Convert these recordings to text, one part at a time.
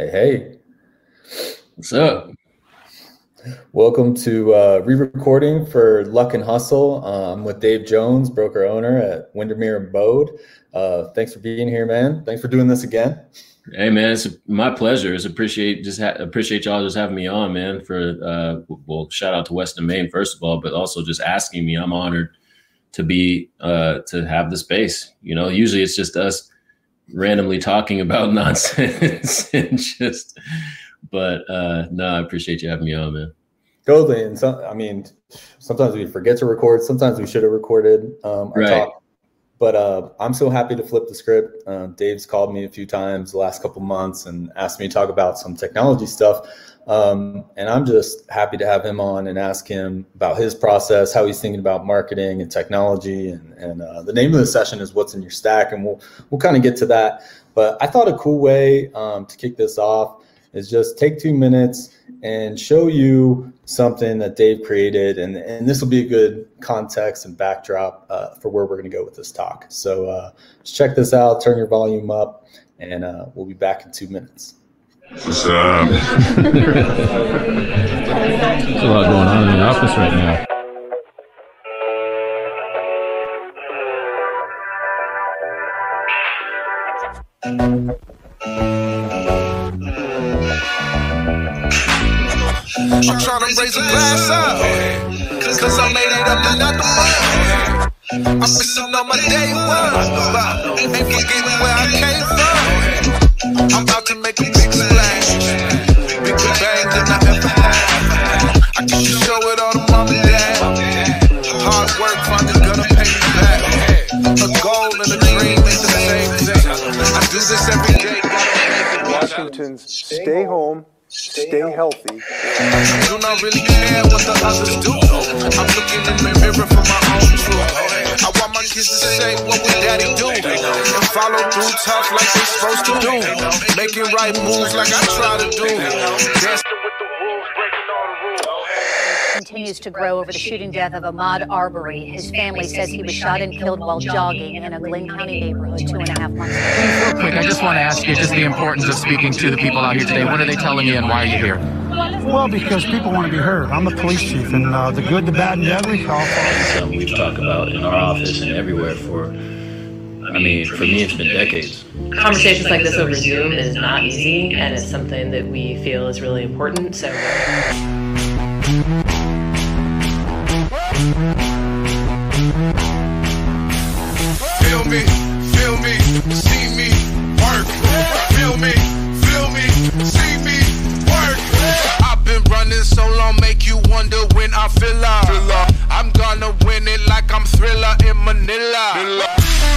Hey, hey. What's up? Welcome to uh, re-recording for Luck and Hustle. Uh, I'm with Dave Jones, broker owner at Windermere Abode. Uh, thanks for being here, man. Thanks for doing this again. Hey, man, it's my pleasure. It's appreciate just ha- appreciate y'all just having me on, man. For uh, well, shout out to West + Main first of all, but also just asking me. I'm honored to be uh, to have the space. You know, usually it's just us randomly talking about nonsense and just but uh no i appreciate you having me on man totally and some i mean sometimes we forget to record sometimes we should have recorded um our right. talk but uh, I'm so happy to flip the script. Uh, Dave's called me a few times the last couple months and asked me to talk about some technology stuff. Um, and I'm just happy to have him on and ask him about his process, how he's thinking about marketing and technology. And, and uh, the name of the session is "What's in Your Stack," and we'll we'll kind of get to that. But I thought a cool way um, to kick this off is just take two minutes and show you something that Dave created. And, and this will be a good context and backdrop uh, for where we're going to go with this talk. So uh, just check this out, turn your volume up, and uh, we'll be back in two minutes. What's up? Um, There's a lot going on in the office right now. I'm trying to raise a glass up. Cause I made it up and out the mud. I'm missing on my day one. Ain't forgetting where I came from. I'm about to make a big splash. Than I ever had. I get show it all to mom and dad. Hard work finally gonna pay me back. A goal and a dream is the same thing. I do this every day. Washington's stay home, stay healthy. I do not really care what the others do. I'm looking in the mirror for my own truth. I want my kids to say what would daddy do and follow through tough like they supposed to do. Making right moves like I try to do. Dancing with the wolves, breaking all rules. continues to grow over the shooting death of Ahmaud Arbery. His family says he was shot and killed while jogging in a Glynn County neighborhood two and a half months ago. Real quick, I just want to ask you just the importance of speaking to the people out here today. What are they telling you and why are you here? Well, because people want to be heard. I'm the police chief, and uh, the good, the bad, and the ugly. Something we've talked about in our office and everywhere for, I mean, for me, it's been decades. conversations like this over Zoom is not easy, and it's something that we feel is really important. So, Feel me, feel me, see me work. Feel me, been so long, make you wonder when I fill up. I'm gonna win it like I'm Thrilla in Manila.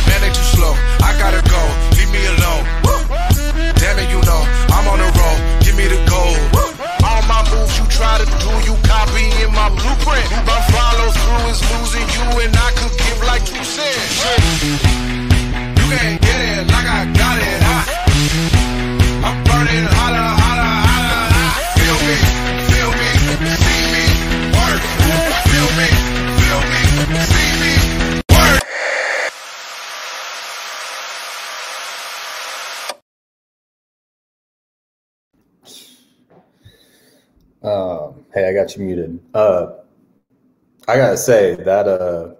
Man, they too slow. I gotta go. Leave me alone. Damn it, you know I'm on the road. Give me the gold. All my moves you try to do, you copy in my blueprint. My follow through is losing you, and I could give like two cents. You can't get it like I got it. I, I'm burning hotter. Um, hey, I got you muted. Uh, I gotta say that uh,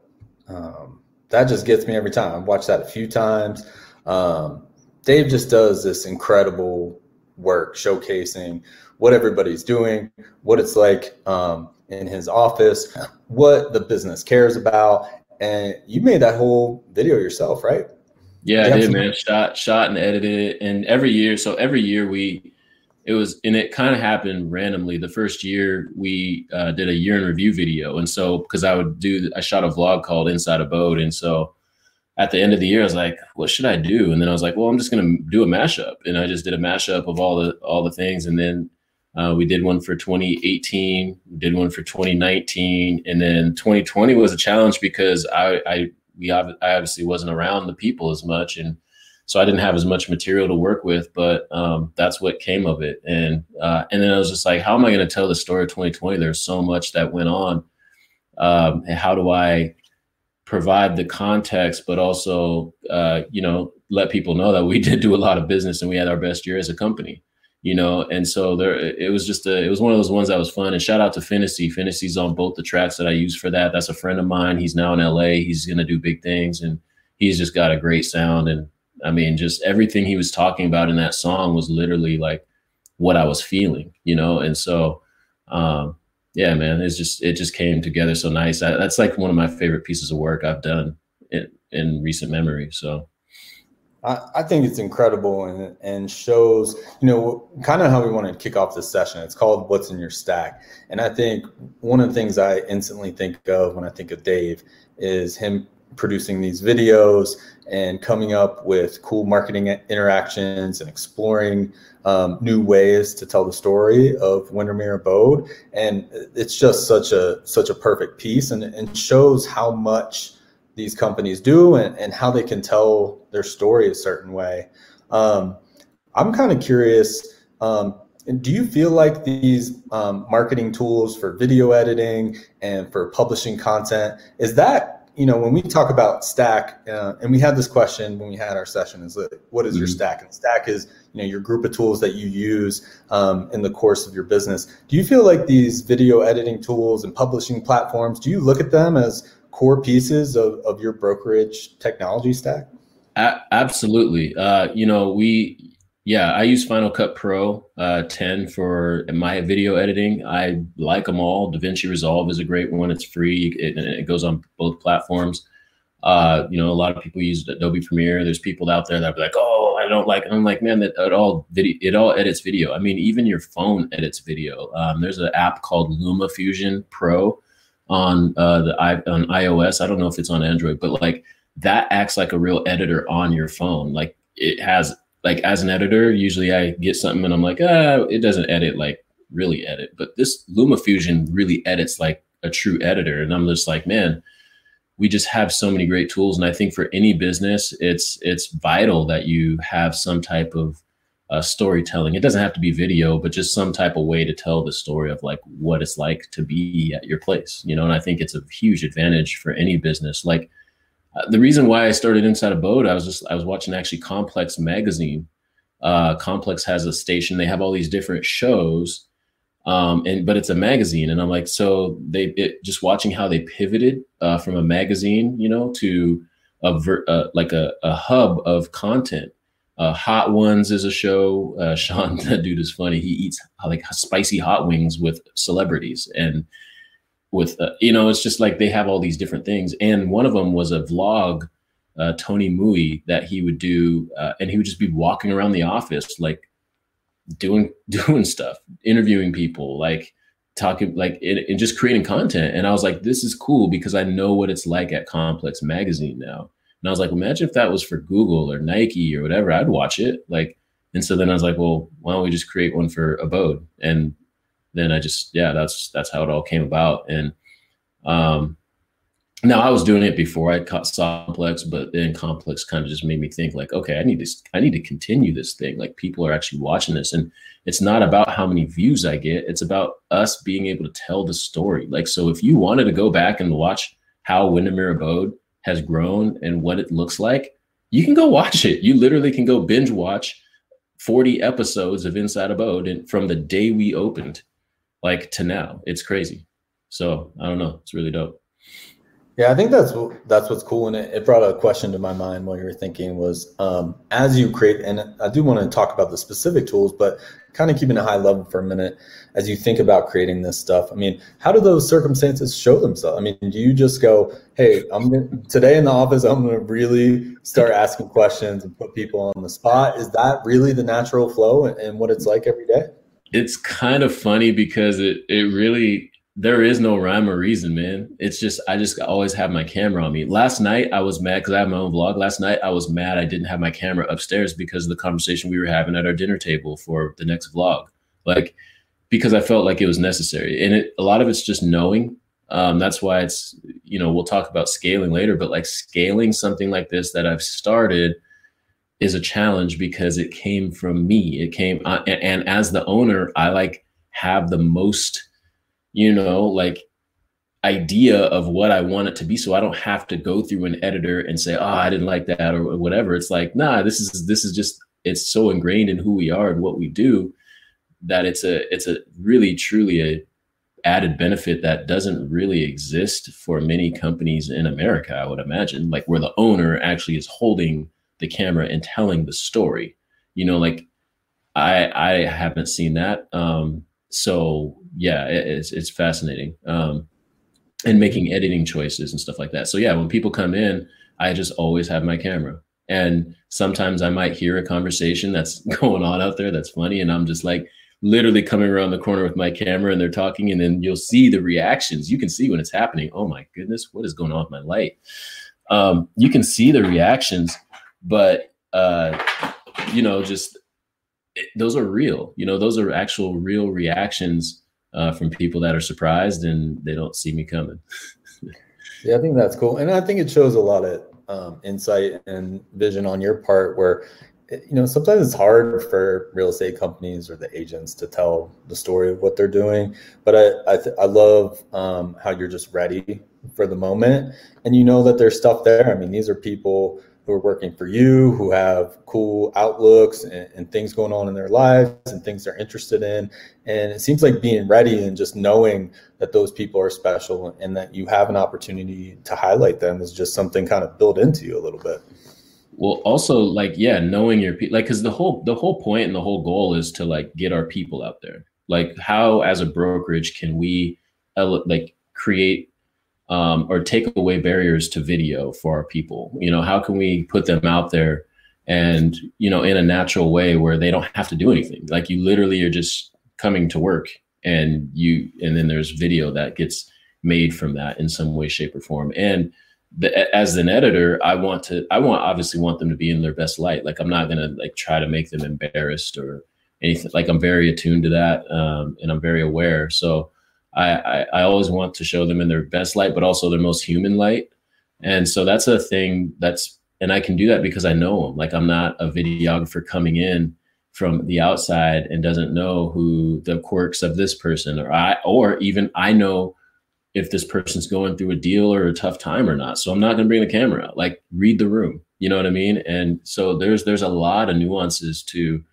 um, that just gets me every time. I've watched that a few times. Um, Dave just does this incredible work showcasing what everybody's doing, what it's like um, in his office, what the business cares about, and you made that whole video yourself, right? yeah i did some- man shot shot and edited it and every year so every year we it was and it kind of happened randomly. The first year we uh, did a year in review video and so because i would do i shot a vlog called Inside Abode and so at the end of the year i was like what should i do? And then i was like well i'm just going to do a mashup and i just did a mashup of all the all the things and then uh, we did one for 2018 we did one for 2019 and then 2020 was a challenge because i i we i obviously wasn't around the people as much and so I didn't have as much material to work with, but um, that's what came of it. And uh, and then I was just like, how am I going to tell the story of 2020? There's so much that went on, um, and how do I provide the context, but also uh, you know let people know that we did do a lot of business and we had our best year as a company. you know. And so there, it was just a, it was one of those ones that was fun. And shout out to Finnessy. Finnessy's on both the tracks that I use for that. That's a friend of mine. He's now in LA. He's gonna do big things, and he's just got a great sound. And I mean, just everything he was talking about in that song was literally like what I was feeling, you know. And so, um, yeah, man, it's just it just came together so nice. I, that's like one of my favorite pieces of work I've done in, in recent memory. So. I, I think it's incredible and, and shows, you know, kind of how we want to kick off this session. It's called What's in Your Stack. And I think one of the things I instantly think of when I think of Dave is him producing these videos and coming up with cool marketing interactions and exploring um, new ways to tell the story of Windermere Abode. And it's just such a such a perfect piece and, and shows how much these companies do and, and how they can tell their story a certain way. Um, I'm kind of curious. Um, do you feel like these um, marketing tools for video editing and for publishing content is that you know when we talk about stack uh, and we had this question when we had our session is what is your mm-hmm. stack and stack is you know your group of tools that you use um, in the course of your business do you feel like these video editing tools and publishing platforms do you look at them as core pieces of, of your brokerage technology stack? A- absolutely. Uh, you know, we, yeah, I use Final Cut Pro uh, 10 for my video editing. I like them all. DaVinci Resolve is a great one. It's free. It, it goes on both platforms. Uh, you know, a lot of people use Adobe Premiere. There's people out there that are like, "Oh, I don't like." I'm like, man, that it all video, it all edits video. I mean, even your phone edits video. Um, there's an app called LumaFusion Pro on uh, the on iOS. I don't know if it's on Android, but like that acts like a real editor on your phone. Like it has like as an editor, usually I get something and I'm like, ah, it doesn't edit like really edit, but this LumaFusion really edits like a true editor, and I'm just like, man, we just have so many great tools, and I think for any business, it's it's vital that you have some type of uh, storytelling. It doesn't have to be video, but just some type of way to tell the story of like what it's like to be at your place, you know. And I think it's a huge advantage for any business. Like uh, the reason why I started Inside Abode, I was just I was watching actually Complex magazine. Uh, Complex has a station. They have all these different shows, um, and but it's a magazine, and I'm like, so they it, just watching how they pivoted uh, from a magazine, you know, to a ver, uh, like a, a hub of content uh, Hot Ones is a show. Uh, Sean, that dude is funny. He eats like spicy hot wings with celebrities and with uh, you know, it's just like they have all these different things. And one of them was a vlog, uh, Tony Mui, that he would do, uh, and he would just be walking around the office like doing doing stuff, interviewing people, like talking like it, and just creating content. And I was like, this is cool because I know what it's like at Complex Magazine now and I was like, imagine if that was for Google or Nike or whatever, I'd watch it. Like, and so then I was like, well, why don't we just create one for Abode? And then I just, yeah, that's that's how it all came about. And um, now I was doing it before I caught Complex, but then Complex kind of just made me think like, okay, I need to I need to continue this thing. Like people are actually watching this, and it's not about how many views I get. It's about us being able to tell the story. Like, so if you wanted to go back and watch how Windermere Abode has grown and what it looks like, you can go watch it. You literally can go binge watch 40 episodes of Inside Abode from the day we opened, like to now. It's crazy. So I don't know. It's really dope. Yeah, I think that's that's what's cool, and it, it brought a question to my mind while you were thinking was um, as you create, and I do want to talk about the specific tools, but kind of keeping a high level for a minute as you think about creating this stuff. I mean, how do those circumstances show themselves? I mean, do you just go, "Hey, I'm gonna, today in the office, I'm going to really start asking questions and put people on the spot"? Is that really the natural flow and, and what it's like every day? It's kind of funny because it it really there is no rhyme or reason, man. It's just I just always have my camera on me. Last night I was mad because I have my own vlog. Last night I was mad I didn't have my camera upstairs because of the conversation we were having at our dinner table for the next vlog. Like because I felt like it was necessary, and it a lot of it's just knowing. Um, that's why it's you know we'll talk about scaling later, but like scaling something like this that I've started is a challenge because it came from me. It came uh, and, and as the owner, I like have the most you know, like idea of what I want it to be. So I don't have to go through an editor and say, oh, I didn't like that or whatever. It's like, nah, this is this is just it's so ingrained in who we are and what we do that it's a it's a really truly a added benefit that doesn't really exist for many companies in America, I would imagine, like where the owner actually is holding the camera and telling the story. You know, like I I haven't seen that. Um, so yeah, it, it's it's fascinating. Um, and making editing choices and stuff like that. So yeah, when people come in, I just always have my camera. And sometimes I might hear a conversation that's going on out there that's funny, and I'm just like literally coming around the corner with my camera and they're talking, and then you'll see the reactions. You can see when it's happening. Oh my goodness, what is going on with my light? Um, you can see the reactions, but uh, you know, just those are real. You know, those are actual real reactions uh, from people that are surprised and they don't see me coming. yeah, I think that's cool, and I think it shows a lot of um, insight and vision on your part where you know sometimes it's hard for real estate companies or the agents to tell the story of what they're doing but i i, th- I love um, how you're just ready for the moment and you know that there's stuff there i mean these are people who are working for you, who have cool outlooks and, and, things going on in their lives and things they're interested in. And it seems like being ready and just knowing that those people are special and that you have an opportunity to highlight them is just something kind of built into you a little bit. Well, also like yeah, knowing your people, like because the whole the whole point and the whole goal is to like get our people out there. Like how as a brokerage can we like create um, or take away barriers to video for our people? You know, how can we put them out there and, you know, in a natural way where they don't have to do anything? Like you literally are just coming to work and you, and then there's video that gets made from that in some way, shape, or form. And the, as an editor, I want to, I want obviously want them to be in their best light. Like I'm not gonna like try to make them embarrassed or anything. Like I'm very attuned to that, um, and I'm very aware. So I, I, I always want to show them in their best light, but also their most human light. And so that's a thing that's, and I can do that because I know them. Like I'm not a videographer coming in from the outside and doesn't know who the quirks of this person or I, or even I know if this person's going through a deal or a tough time or not. So I'm not going to bring the camera. Like read the room. You know what I mean? And so there's there's a lot of nuances to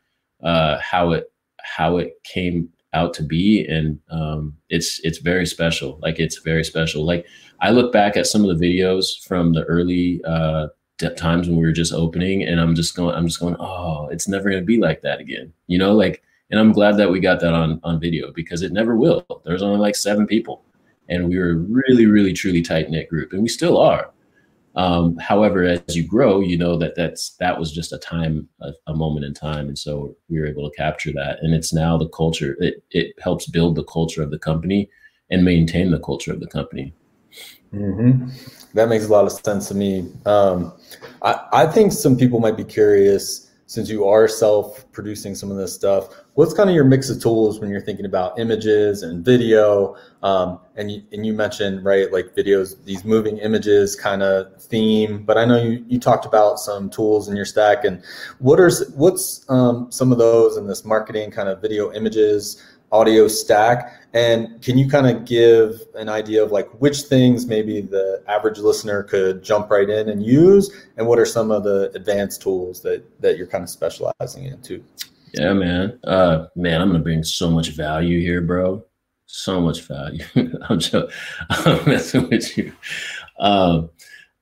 uh, how it how it came out to be and um, it's it's very special. Like it's very special. Like i look back at some of the videos from the early uh, times when we were just opening and i'm just going i'm just going oh it's never going to be like that again. You know like and i'm glad that we got that on on video because it never will. There's only like seven people and we were really really truly tight knit group and we still are um, however, as you grow, you know that that's that was just a time, a, a, moment in time, and so we were able to capture that. And it's now the culture. It it helps build the culture of the company and maintain the culture of the company. Mm-hmm. That makes a lot of sense to me. Um, I I think some people might be curious since you are self-producing some of this stuff what's kind of your mix of tools when you're thinking about images and video? Um, and, you, and you mentioned right like videos these moving images kind of theme but i know you, you talked about some tools in your stack and what are what's um, some of those in this marketing kind of video images audio stack. And can you kind of give an idea of like which things maybe the average listener could jump right in and use? And what are some of the advanced tools that that you're kind of specializing in too yeah man. Uh man i'm gonna bring so much value here bro. So much value. I'm just i'm messing with you. Um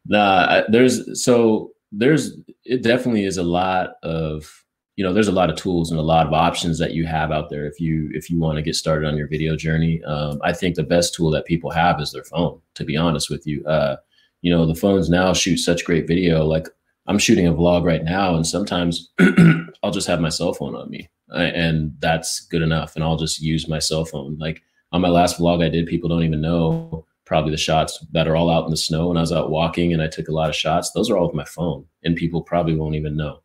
nah there's so there's it definitely is a lot of you know there's a lot of tools and a lot of options that you have out there if you if you want to get started on your video journey. Um, i think the best tool that people have is their phone to be honest with you. Uh, you know the phones now shoot such great video like i'm shooting a vlog right now and sometimes i'll just have my cell phone on me and that's good enough and i'll just use my cell phone. Like on my last vlog i did people don't even know probably the shots that are all out in the snow when i was out walking and i took a lot of shots. Those are all with my phone and people probably won't even know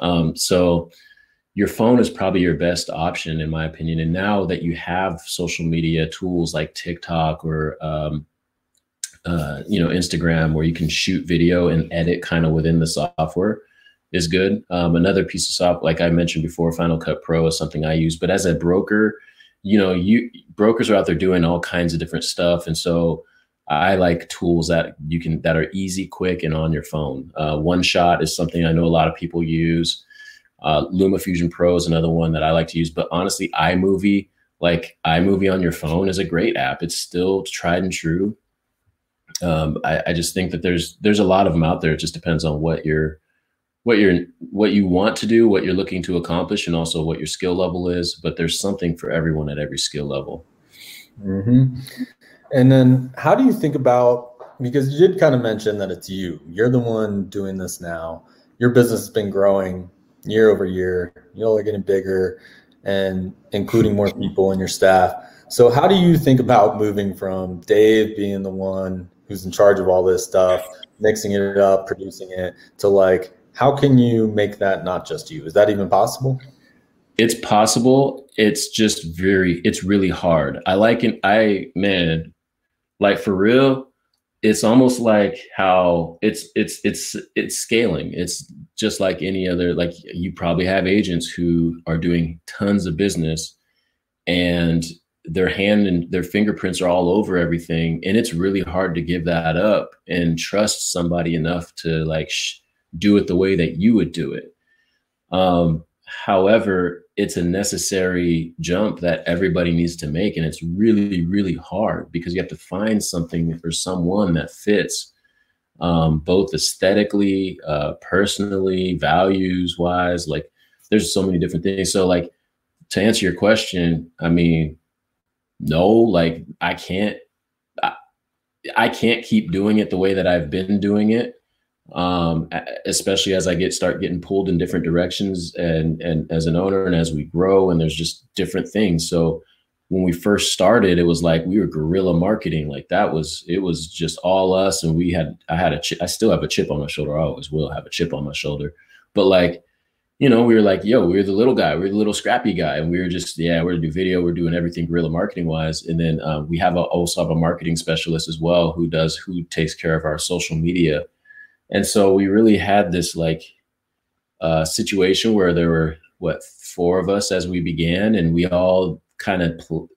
um, so your phone is probably your best option, in my opinion. And now that you have social media tools like TikTok or um, uh, you know Instagram, where you can shoot video and edit kind of within the software, is good. Um, another piece of software, like I mentioned before, Final Cut Pro is something I use. But as a broker, you know, you brokers are out there doing all kinds of different stuff, and so I like tools that you can that are easy, quick, and on your phone. Uh, InShot is something I know a lot of people use. Uh, LumaFusion Pro is another one that I like to use. But honestly, iMovie, like iMovie on your phone, is a great app. It's still tried and true. Um, I, I just think that there's there's a lot of them out there. It just depends on what you're what you're what you want to do, what you're looking to accomplish, and also what your skill level is. But there's something for everyone at every skill level. Mm-hmm. And then, how do you think about because you did kind of mention that it's you. You're the one doing this now. Your business has been growing year over year. You all are getting bigger, and including more people in your staff. So, how do you think about moving from Dave being the one who's in charge of all this stuff, mixing it up, producing it, to like how can you make that not just you? Is that even possible? It's possible. It's just very, it's really hard. I like it. I, man, like for real, it's almost like how it's, it's, it's, it's scaling. It's just like any other, like you probably have agents who are doing tons of business and their hand and their fingerprints are all over everything. And it's really hard to give that up and trust somebody enough to like, sh- do it the way that you would do it. Um, however, it's a necessary jump that everybody needs to make. And it's really, really hard because you have to find something or someone that fits um, both aesthetically, uh, personally, values wise. Like there's so many different things. So, like, to answer your question, I mean, no, like, I can't. I, I can't keep doing it the way that I've been doing it um, especially as I get start getting pulled in different directions and and as an owner and as we grow and there's just different things. So when we first started, it was like we were guerrilla marketing. Like that was it was just all us, and we had I had a chip. I still have a chip on my shoulder. I always will have a chip on my shoulder. But like, you know, we were like, yo, we are the little guy, we are the little scrappy guy, and we were just yeah, we're gonna do video, we're doing everything guerrilla marketing wise, and then um, we have a, also have a marketing specialist as well who does who takes care of our social media and so we really had this like uh, situation where there were what four of us as we began, and we all kind of pl-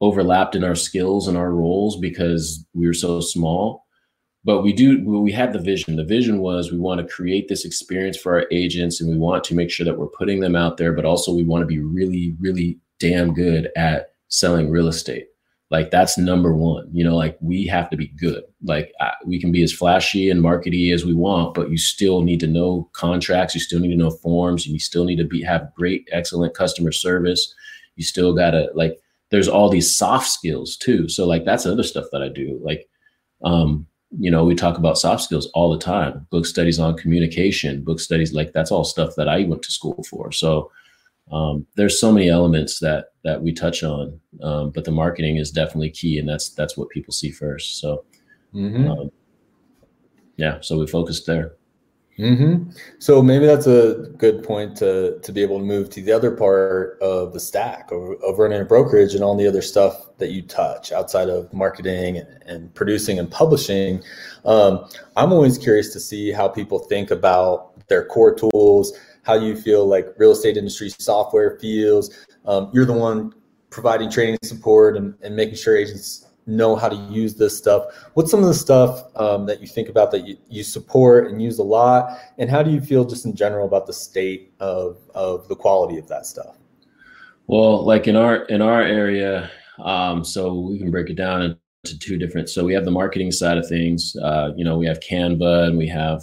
overlapped in our skills and our roles because we were so small. But we do we had the vision. The vision was we want to create this experience for our agents, and we want to make sure that we're putting them out there. But also we want to be really, really damn good at selling real estate like that's number one you know like we have to be good. Like I, we can be as flashy and markety as we want but you still need to know contracts you still need to know forms and you still need to be have great excellent customer service. You still gotta like there's all these soft skills too. So like that's other stuff that i do. Like um you know we talk about soft skills all the time. Book studies on communication book studies like that's all stuff that i went to school for. So um, there's so many elements that that we touch on, um, but the marketing is definitely key, and that's that's what people see first. So, mm-hmm. um, yeah, so we focused there. Mm-hmm. So maybe that's a good point to to be able to move to the other part of the stack of, of running a brokerage and all the other stuff that you touch outside of marketing and, and producing and publishing. Um, I'm always curious to see how people think about their core tools how you feel like real estate industry software feels. Um, you're the one providing training support and, and, making sure agents know how to use this stuff. What's some of the stuff um, that you think about that you, you support and use a lot? And how do you feel just in general about the state of, of the quality of that stuff? Well, like in our in our area, um, so we can break it down into two different. So we have the marketing side of things. Uh, you know, we have Canva and we have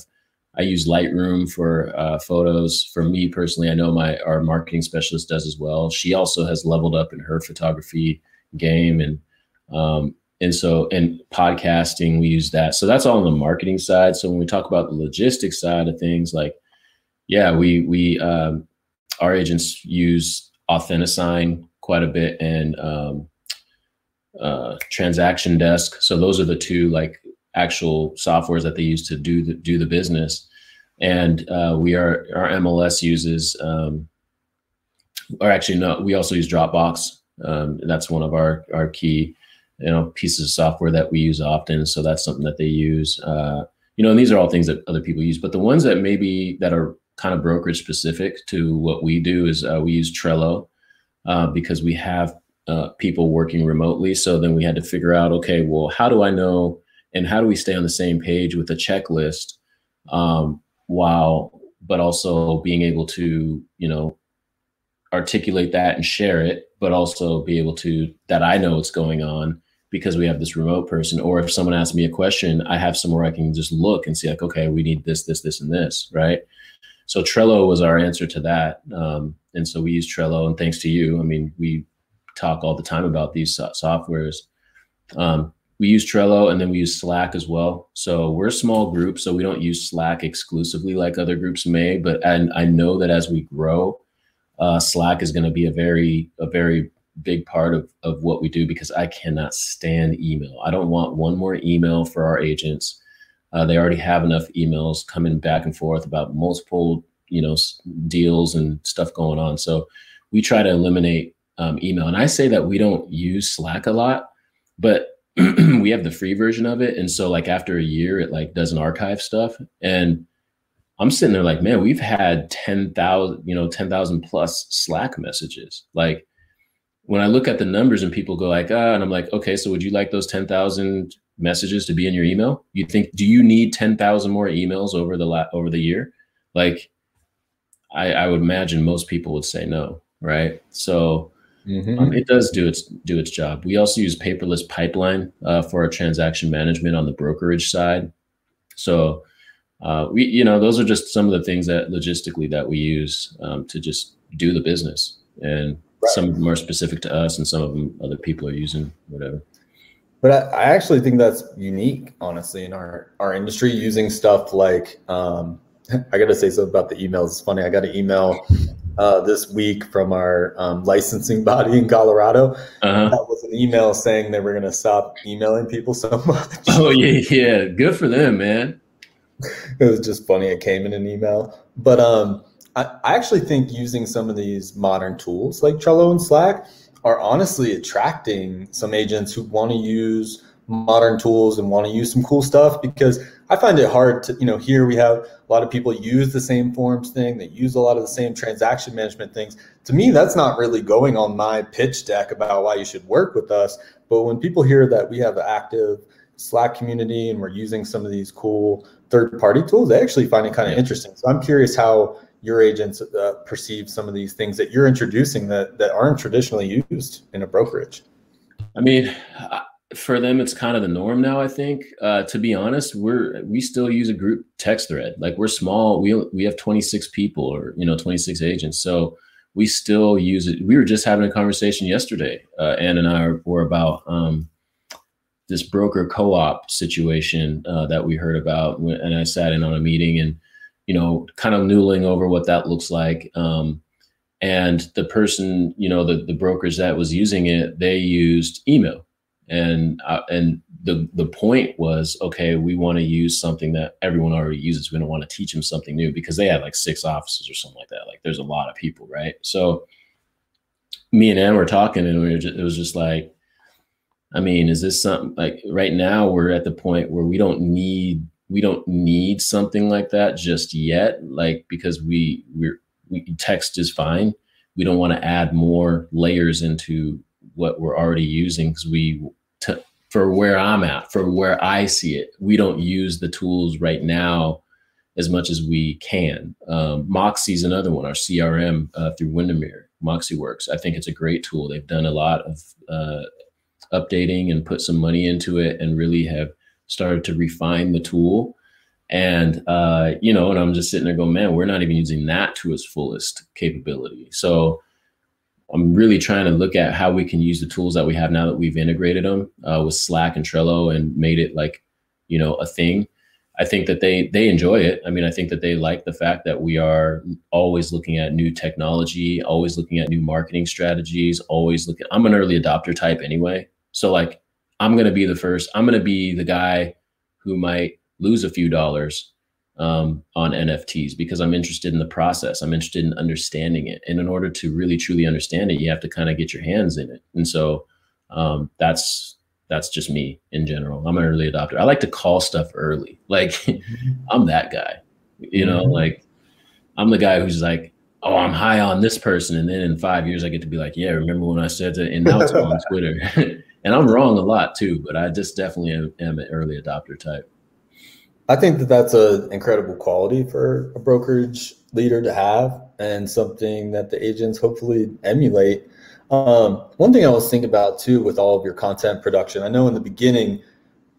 I use Lightroom for uh, photos. For me personally, I know my our marketing specialist does as well. She also has leveled up in her photography game, and um, and so and podcasting we use that. So that's all on the marketing side. So when we talk about the logistics side of things, like yeah, we we um, our agents use Authentisign quite a bit and um, uh, Transaction Desk. So those are the two like actual softwares that they use to do the, do the business. And uh, we are our MLS uses, um, or actually no, we also use Dropbox. Um, that's one of our our key you know pieces of software that we use often. So that's something that they use. Uh, you know, and these are all things that other people use. But the ones that maybe that are kind of brokerage specific to what we do is uh, we use Trello uh, because we have uh, people working remotely. So then we had to figure out, okay, well, how do I know and how do we stay on the same page with a checklist um, while but also being able to you know articulate that and share it, but also be able to that I know what's going on because we have this remote person. Or if someone asks me a question, I have somewhere I can just look and see like, okay, we need this, this, this, and this, right? So Trello was our answer to that, um, and so we use Trello. And thanks to you, I mean, we talk all the time about these so- softwares. Um, we use Trello and then we use Slack as well. So we're a small group, so we don't use Slack exclusively like other groups may. But and I know that as we grow, uh, Slack is going to be a very a very big part of of what we do because I cannot stand email. I don't want one more email for our agents. Uh, they already have enough emails coming back and forth about multiple you know deals and stuff going on. So we try to eliminate um, email. And I say that we don't use Slack a lot, but we have the free version of it. And so like after a year, it like doesn't archive stuff. And I'm sitting there like, man, we've had 10,000, you know, 10,000 plus Slack messages. Like when I look at the numbers and people go like, ah, and I'm like, okay, so would you like those 10,000 messages to be in your email? You think, do you need 10,000 more emails over the la- over the year? Like I, I would imagine most people would say no. Right. So, Mm-hmm. Um, it does do its do its job. We also use paperless pipeline uh, for our transaction management on the brokerage side. So uh, we, you know, those are just some of the things that logistically that we use um, to just do the business. And right. some of them are specific to us, and some of them other people are using whatever. But I, I actually think that's unique, honestly, in our our industry using stuff like. Um, I got to say something about the emails. It's funny. I got an email uh, this week from our um, licensing body in Colorado. Uh-huh. That was an email saying they were going to stop emailing people so much. Oh yeah, yeah, good for them, man. it was just funny. It came in an email, but um, I, I actually think using some of these modern tools like Trello and Slack are honestly attracting some agents who want to use modern tools and want to use some cool stuff because I find it hard to, you know, here we have a lot of people use the same forms thing, they use a lot of the same transaction management things. To me, that's not really going on my pitch deck about why you should work with us. But when people hear that we have an active Slack community and we're using some of these cool third party tools, they actually find it kind of interesting. So I'm curious how your agents uh, perceive some of these things that you're introducing that, that aren't traditionally used in a brokerage. I mean, for them it's kind of the norm now i think. Uh, to be honest we're we still use a group text thread. Like we're small. We we have 26 people or you know 26 agents. So we still use it. We were just having a conversation yesterday uh, ann and i were about um, this broker co-op situation uh, that we heard about and i sat in on a meeting and you know kind of noodling over what that looks like. Um, and the person you know the, the brokers that was using it they used email and uh, and the the point was okay we want to use something that everyone already uses. We don't want to teach them something new because they had like six offices or something like that. Like there's a lot of people right? So me and Ann were talking and we were just, it was just like I mean is this something like right now we're at the point where we don't need we don't need something like that just yet like because we we're we, text is fine. We don't want to add more layers into what we're already using because we for where I'm at, for where I see it, we don't use the tools right now as much as we can. Um, Moxi's another one, our CRM uh, through Windermere, MoxiWorks. I think it's a great tool. They've done a lot of uh, updating and put some money into it and really have started to refine the tool. And, uh, you know, and I'm just sitting there going, man, we're not even using that to its fullest capability. So, I'm really trying to look at how we can use the tools that we have now that we've integrated them uh, with Slack and Trello and made it like, you know, a thing. I think that they they enjoy it. I mean, I think that they like the fact that we are always looking at new technology, always looking at new marketing strategies, always looking. I'm an early adopter type anyway, so like I'm gonna be the first. I'm gonna be the guy who might lose a few dollars um, on NFTs because I'm interested in the process. I'm interested in understanding it. And in order to really truly understand it, you have to kind of get your hands in it. And so um, that's that's just me in general. I'm an early adopter. I like to call stuff early. Like mm-hmm. I'm that guy. You know, mm-hmm. like I'm the guy who's like, oh, I'm high on this person. And then in five years I get to be like, yeah, remember when I said that? And now it's on Twitter. and I'm wrong a lot too, but I just definitely am, am an early adopter type. I think that that's an incredible quality for a brokerage leader to have and something that the agents hopefully emulate. Um, one thing I was thinking about too with all of your content production, I know in the beginning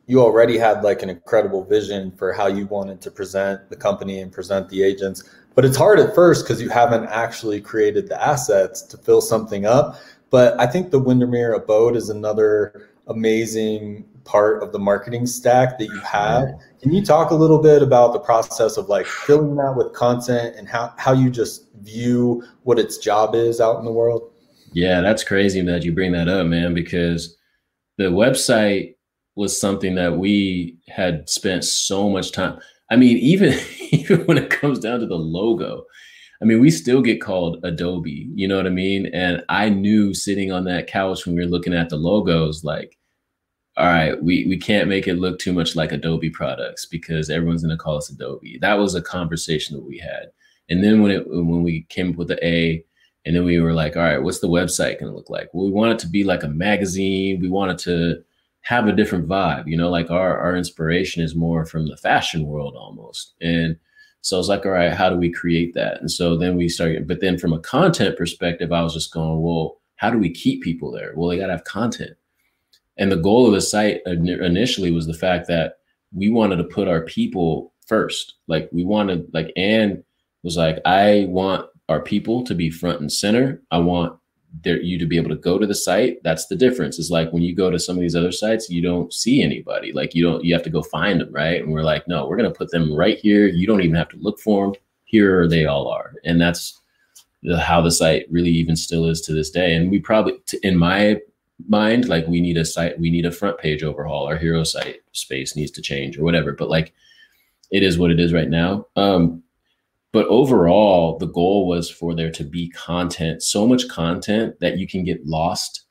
you already had like an incredible vision for how you wanted to present the company and present the agents, but it's hard at first because you haven't actually created the assets to fill something up. But I think the Windermere Abode is another amazing part of the marketing stack that you have. Can you talk a little bit about the process of like filling that with content and how, how you just view what its job is out in the world? Yeah, that's crazy that you bring that up, man, because the website was something that we had spent so much time. I mean, even even when it comes down to the logo, I mean, we still get called Adobe, you know what I mean? And I knew sitting on that couch when we were looking at the logos, like, all right, we, we can't make it look too much like Adobe products because everyone's gonna call us Adobe. That was a conversation that we had. And then when it when we came up with the A, and then we were like, all right, what's the website gonna look like? Well, we want it to be like a magazine. We want it to have a different vibe, you know, like our our inspiration is more from the fashion world almost. And so I was like, all right, how do we create that? And so then we started, but then from a content perspective, I was just going, well, how do we keep people there? Well, they got to have content. And the goal of the site initially was the fact that we wanted to put our people first. Like we wanted, like Anne was like, I want our people to be front and center. I want there you to be able to go to the site. That's the difference. Is like when you go to some of these other sites you don't see anybody. Like you don't you have to go find them right? And we're like no we're going to put them right here. You don't even have to look for them here they all are. And that's the, how the site really even still is to this day. And we probably in my mind like we need a site we need a front page overhaul our hero site space needs to change or whatever but like it is what it is right now. Um but overall, the goal was for there to be content, so much content that you can get lost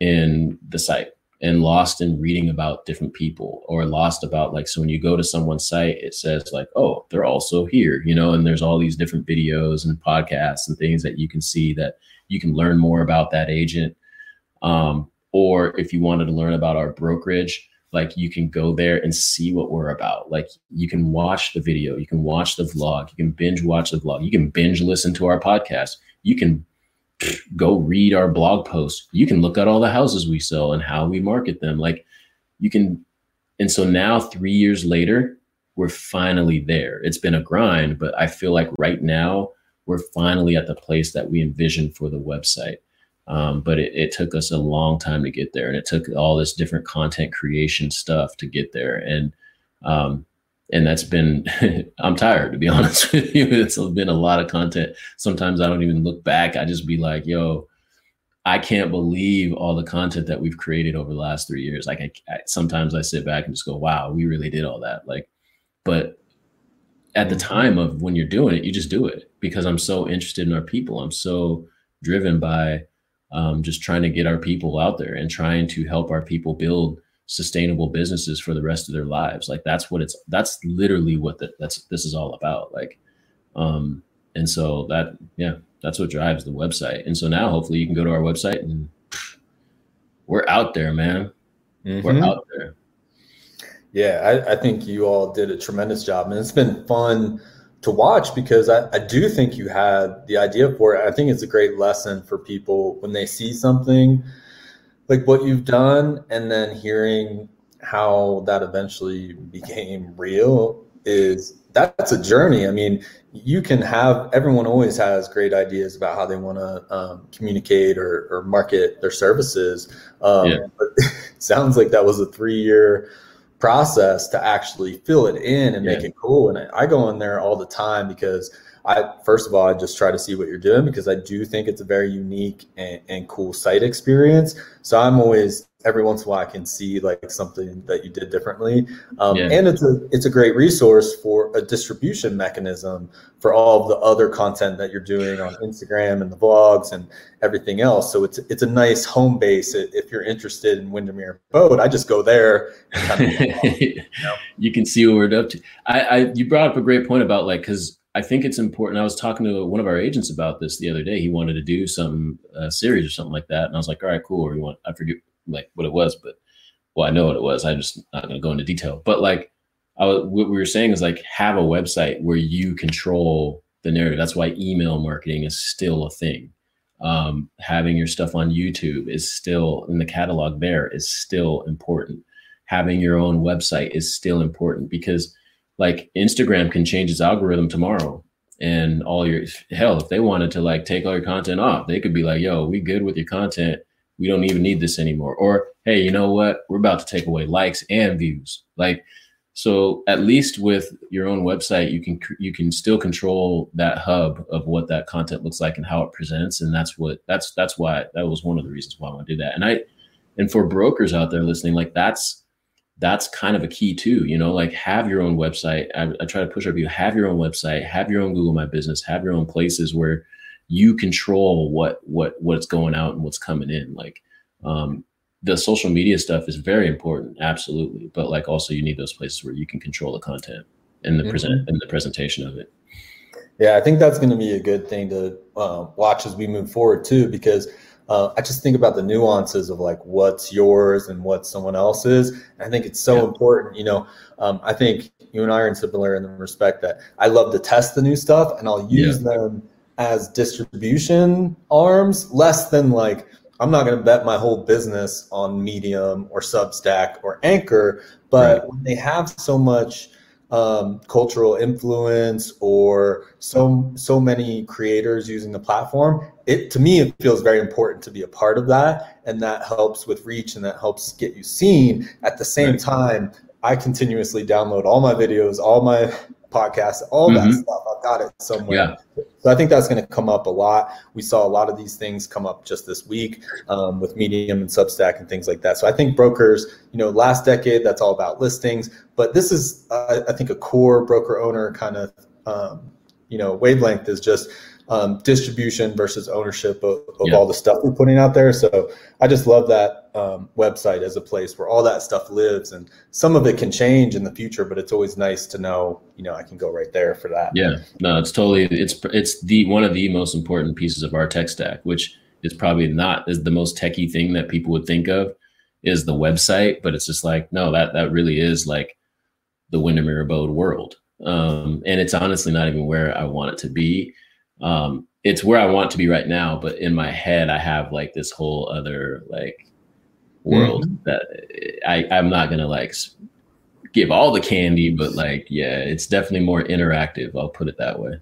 in the site and lost in reading about different people or lost about like so when you go to someone's site it says like oh they're also here you know and there's all these different videos and podcasts and things that you can see that you can learn more about that agent um, or if you wanted to learn about our brokerage like you can go there and see what we're about. Like you can watch the video you can watch the vlog you can binge watch the vlog you can binge listen to our podcast you can go read our blog post you can look at all the houses we sell and how we market them. Like you can and so now 3 years later we're finally there. It's been a grind but i feel like right now we're finally at the place that we envisioned for the website um, but it, it, took us a long time to get there, and it took all this different content creation stuff to get there. And um, and that's been I'm tired to be honest with you. It's been a lot of content. Sometimes I don't even look back. I just be like, yo, I can't believe all the content that we've created over the last three years. Like I, I sometimes I sit back and just go, wow, we really did all that. Like, but at the time of when you're doing it, you just do it because I'm so interested in our people. I'm so driven by um, just trying to get our people out there and trying to help our people build sustainable businesses for the rest of their lives. Like that's what it's that's literally what the, that's this is all about. Like, um, and so that yeah, that's what drives the website. And so now hopefully you can go to our website and we're out there, man. Mm-hmm. We're out there. Yeah, I, I think you all did a tremendous job, and it's been fun to watch because I, I do think you had the idea for it. I think it's a great lesson for people when they see something like what you've done and then hearing how that eventually became real is that's a journey. I mean, you can have everyone always has great ideas about how they want to um, communicate or, or, market their services. Um, yeah. Sounds like that was a three year process to actually fill it in and yeah. make it cool. And I, I, go in there all the time because I, first of all, I just try to see what you're doing because I do think it's a very unique and, and cool site experience. So I'm always every once in a while I can see like something that you did differently. Um, yeah. And it's a it's a great resource for a distribution mechanism for all of the other content that you're doing on Instagram and the vlogs and everything else. So it's it's a nice home base if you're interested in Windermere Abode. I just go there. Kind of, you, know? you, can see what we're up to. I, I you brought up a great point about like because I think it's important. I was talking to one of our agents about this the other day. He wanted to do some uh, series or something like that, and I was like, "All right, cool." Or you want? I forget like what it was, but well, I know what it was. I'm just not going to go into detail. But like, I was, what we were saying is like have a website where you control the narrative. That's why email marketing is still a thing. Um, having your stuff on YouTube is still in the catalog there is still important. Having your own website is still important because like Instagram can change its algorithm tomorrow. And all your hell if they wanted to like take all your content off they could be like yo we good with your content. We don't even need this anymore. Or hey you know what? We're about to take away likes and views. Like so at least with your own website you can you can still control that hub of what that content looks like and how it presents. And that's what that's that's why that was one of the reasons why i want to do that. And i and for brokers out there listening like that's that's kind of a key too you know like have your own website I, I, try to push our view have your own website have your own google my business have your own places where you control what what what's going out and what's coming in like um, the social media stuff is very important absolutely but like also you need those places where you can control the content and the mm-hmm. present and the presentation of it yeah i think that's going to be a good thing to uh, watch as we move forward too because uh, I just think about the nuances of like what's yours and what someone else's. And I think it's so yeah. important. You know, um, I think you and I are similar in the respect that I love to test the new stuff and I'll use yeah. them as distribution arms, less than like I'm not going to bet my whole business on Medium or Substack or Anchor. But right. when they have so much um, cultural influence or so so many creators using the platform it to me it feels very important to be a part of that and that helps with reach and that helps get you seen at the same right. time i continuously download all my videos all my podcasts all mm-hmm. that stuff i've got it somewhere yeah. so i think that's going to come up a lot we saw a lot of these things come up just this week um, with medium and substack and things like that so i think brokers you know last decade that's all about listings but this is uh, i think a core broker owner kind of um, you know wavelength is just um, distribution versus ownership of, of yeah. all the stuff we're putting out there. So I just love that um, website as a place where all that stuff lives, and some of it can change in the future, but it's always nice to know, you know, I can go right there for that. Yeah, no, it's totally it's it's the one of the most important pieces of our tech stack, which is probably not is the most techie thing that people would think of is the website, but it's just like no, that that really is like the Windermere Abode world. Um, and it's honestly not even where I want it to be um, it's where I want to be right now, but in my head, I have like this whole other like world mm-hmm. that I, I'm not gonna like give all the candy, but like, yeah, it's definitely more interactive. I'll put it that way.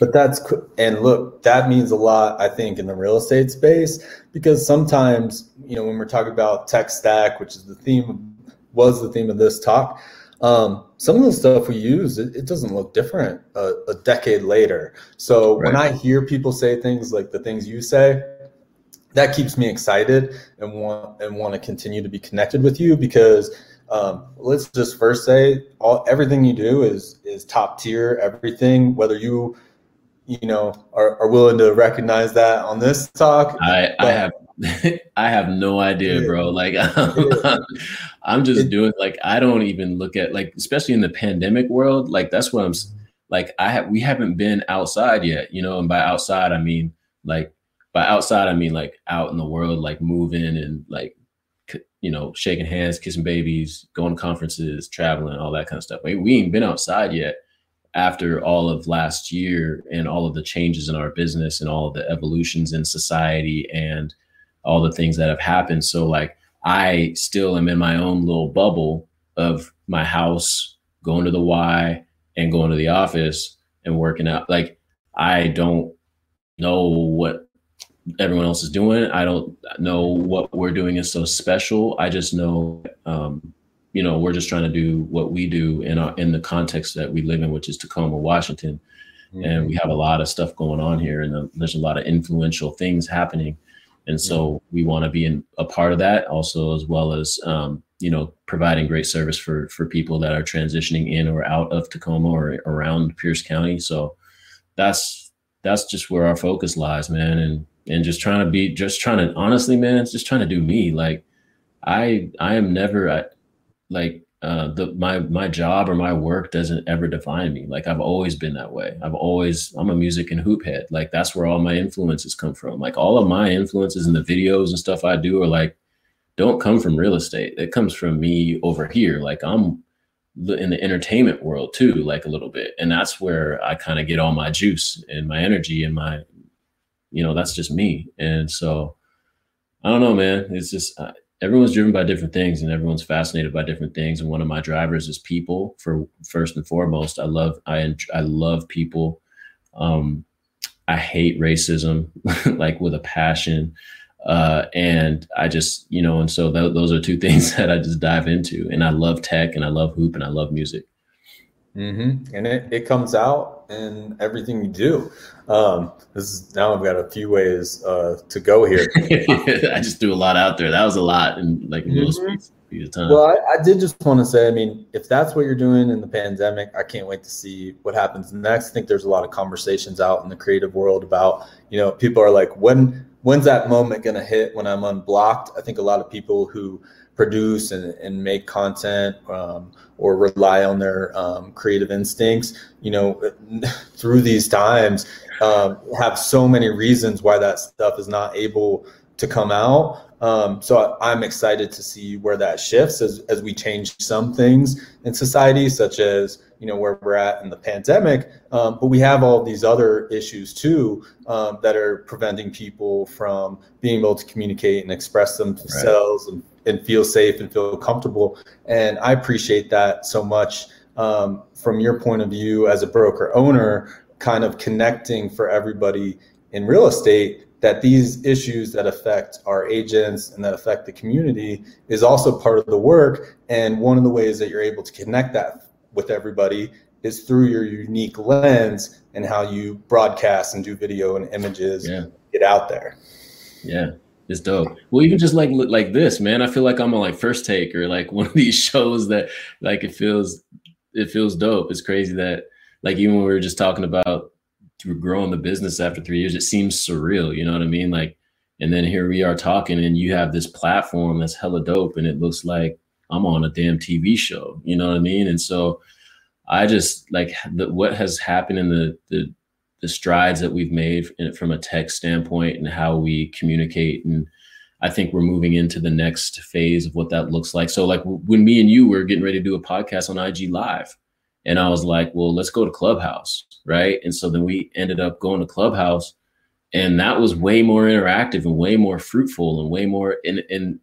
But that's and look, that means a lot, I think, in the real estate space because sometimes, you know, when we're talking about tech stack, which is the theme was the theme of this talk, um, some of the stuff we use, it, it doesn't look different a, a decade later. So right. when I hear people say things like the things you say, that keeps me excited and want and want to continue to be connected with you because um, let's just first say all everything you do is is top tier. Everything, whether you you know are, are willing to recognize that on this talk. I, I have I have no idea, bro. Like I'm, I'm just doing like I don't even look at like especially in the pandemic world. Like that's what I'm like. I have we haven't been outside yet, you know. And by outside, I mean like by outside, I mean like out in the world, like moving and like you know shaking hands, kissing babies, going to conferences, traveling, all that kind of stuff. We, we ain't been outside yet after all of last year and all of the changes in our business and all of the evolutions in society and all the things that have happened. So like I still am in my own little bubble of my house, going to the Y and going to the office and working out. Like I don't know what everyone else is doing. I don't know what we're doing is so special. I just know, um, you know, we're just trying to do what we do in our, in the context that we live in, which is Tacoma, Washington. Mm-hmm. And we have a lot of stuff going on here, and there's a lot of influential things happening and so we want to be in a part of that also as well as um, you know providing great service for for people that are transitioning in or out of tacoma or around pierce county. So that's that's just where our focus lies man and and just trying to be just trying to honestly man it's just trying to do me. Like i i am never I, like uh, the my my job or my work doesn't ever define me. Like I've always been that way. I've always I'm a music and hoop head. Like that's where all my influences come from. Like all of my influences in the videos and stuff I do are like don't come from real estate. It comes from me over here. Like I'm in the entertainment world too, like a little bit. And that's where I kind of get all my juice and my energy and my, you know, that's just me. And so I don't know, man. It's just uh, everyone's driven by different things and everyone's fascinated by different things. And one of my drivers is people for first and foremost. I love, I, I love people. Um, I hate racism like with a passion. Uh, and I just, you know, and so th- those are two things that I just dive into. And I love tech and I love hoop and I love music. Mm-hmm. And it, it comes out in everything you do. Um, this is now I've got a few ways uh, to go here. I just threw a lot out there. That was a lot in like mm-hmm. little of time. Well, I, I did just want to say, I mean, if that's what you're doing in the pandemic, I can't wait to see what happens next. I think there's a lot of conversations out in the creative world about, you know, people are like, when when's that moment going to hit when I'm unblocked? I think a lot of people who produce and, and make content um, or rely on their um, creative instincts, you know, through these times, um, have so many reasons why that stuff is not able to come out. Um, so I'm excited to see where that shifts as, as we change some things in society, such as you know where we're at in the pandemic um, but we have all these other issues too um, that are preventing people from being able to communicate and express themselves right. and, and, feel safe and feel comfortable and i appreciate that so much um, from your point of view as a broker owner kind of connecting for everybody in real estate that these issues that affect our agents and that affect the community is also part of the work. And one of the ways that you're able to connect that with everybody is through your unique lens and how you broadcast and do video and images yeah. get out there. Yeah it's dope. Well even just like like this man i feel like i'm on like first take or like one of these shows that like it feels it feels dope. It's crazy that like even when we were just talking about growing the business after three years it seems surreal you know what i mean like and then here we are talking and you have this platform that's hella dope and it looks like I'm on a damn TV show. You know what I mean? And so I just like the, what has happened in the, the, the strides that we've made from a tech standpoint and how we communicate. And I think we're moving into the next phase of what that looks like. So like when me and you were getting ready to do a podcast on IG live and I was like, well, let's go to Clubhouse. Right. And so then we ended up going to Clubhouse and that was way more interactive and way more fruitful and way more and, and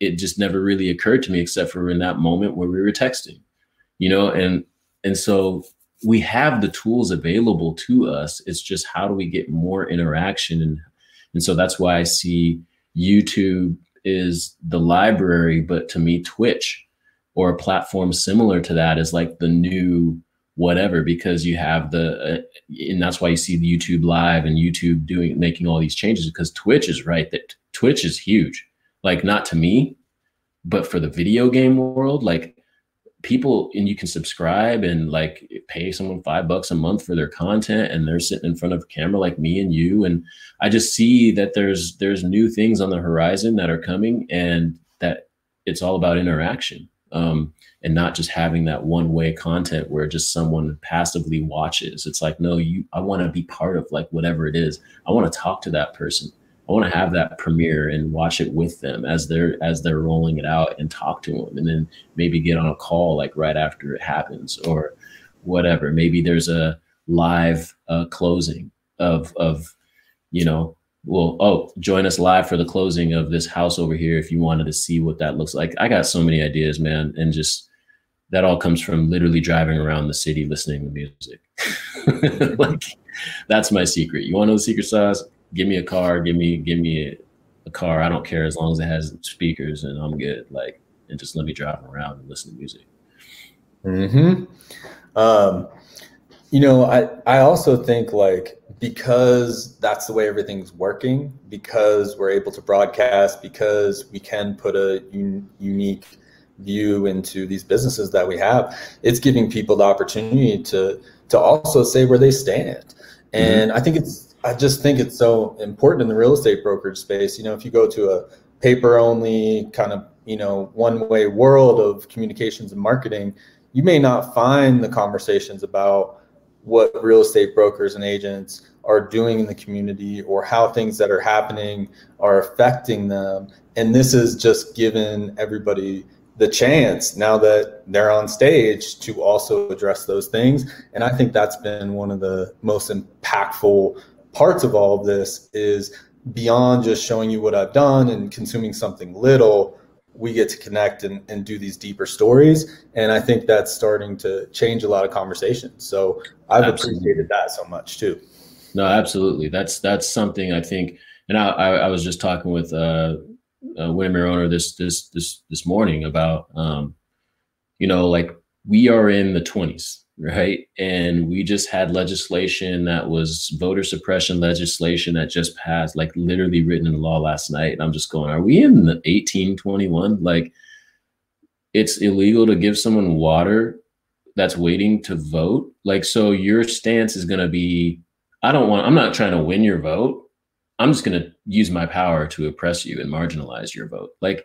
it just never really occurred to me except for in that moment where we were texting you know and and so we have the tools available to us it's just how do we get more interaction and and so that's why i see youtube is the library but to me twitch or a platform similar to that is like the new whatever because you have the uh, and that's why you see the youtube live and youtube doing making all these changes because twitch is right that twitch is huge. Like not to me, but for the video game world, like people and you can subscribe and like pay someone five bucks a month for their content and they're sitting in front of a camera like me and you and i just see that there's there's new things on the horizon that are coming and that it's all about interaction um, and not just having that one way content where just someone passively watches. It's like no you i want to be part of like whatever it is. I want to talk to that person. I want to have that premiere and watch it with them as they're as they're rolling it out and talk to them, and then maybe get on a call like right after it happens or whatever. Maybe there's a live uh, closing of of you know well oh join us live for the closing of this house over here if you wanted to see what that looks like. I got so many ideas, man, and just that all comes from literally driving around the city listening to music. like that's my secret. You want to know the secret sauce? give me a car, give me give me a, a, car. I don't care as long as it has speakers and I'm good. Like and just let me drive around and listen to music. Hmm. Um, you know, I I also think like because that's the way everything's working, because we're able to broadcast, because we can put a un- unique view into these businesses that we have, it's giving people the opportunity to to also say where they stand. Mm-hmm. And mm-hmm. I think it's I just think it's so important in the real estate brokerage space. You know, if you go to a paper only kind of, you know, one way world of communications and marketing, you may not find the conversations about what real estate brokers and agents are doing in the community or how things that are happening are affecting them. And this is just given everybody the chance now that they're on stage to also address those things. And I think that's been one of the most impactful parts of all of this is beyond just showing you what I've done and consuming something little, we get to connect and, and do these deeper stories. And I think that's starting to change a lot of conversations. So I've absolutely. appreciated that so much too. No, absolutely. That's that's something I think. And I, I, I was just talking with uh, uh, Windermere owner this this this this morning about um, you know like we are in the 20s right? And we just had legislation that was voter suppression legislation that just passed, like literally written in law last night. And I'm just going, are we in the 1821? Like, it's illegal to give someone water that's waiting to vote. Like, so your stance is going to be, I don't want, I'm not trying to win your vote. I'm just going to use my power to oppress you and marginalize your vote. Like,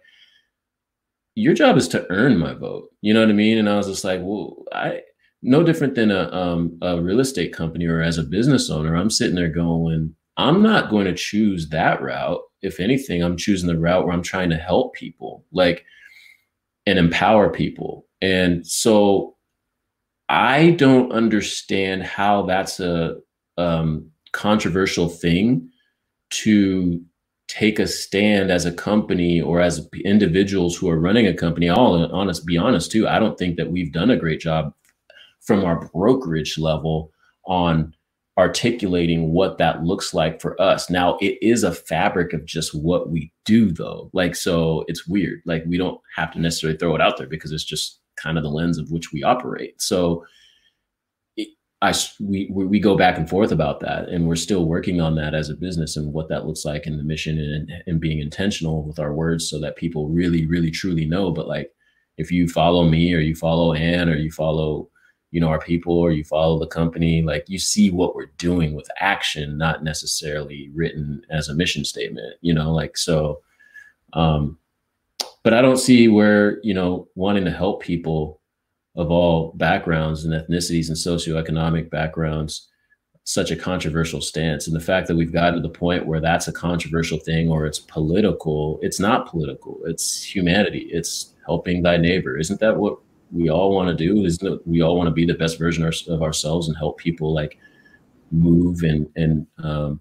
your job is to earn my vote. You know what I mean? And I was just like, well, I, no different than a, um, a real estate company or as a business owner. I'm sitting there going, I'm not going to choose that route. If anything, I'm choosing the route where I'm trying to help people, like, and empower people. And so I don't understand how that's a um, controversial thing to take a stand as a company or as individuals who are running a company. I'll honest, be honest too. I don't think that we've done a great job from our brokerage level on articulating what that looks like for us. Now, it is a fabric of just what we do, though. Like, so it's weird. Like, we don't have to necessarily throw it out there because it's just kind of the lens of which we operate. So, I we we go back and forth about that, and we're still working on that as a business and what that looks like and the mission and and being intentional with our words so that people really, really, truly know. But like, if you follow me or you follow Ann or you follow you know our people or you follow the company like you see what we're doing with action not necessarily written as a mission statement you know like so um but i don't see where you know wanting to help people of all backgrounds and ethnicities and socioeconomic backgrounds such a controversial stance. And the fact that we've gotten to the point where that's a controversial thing or it's political it's not political it's humanity it's helping thy neighbor. Isn't that what we all want to do is we all want to be the best version of ourselves and help people like move and and um,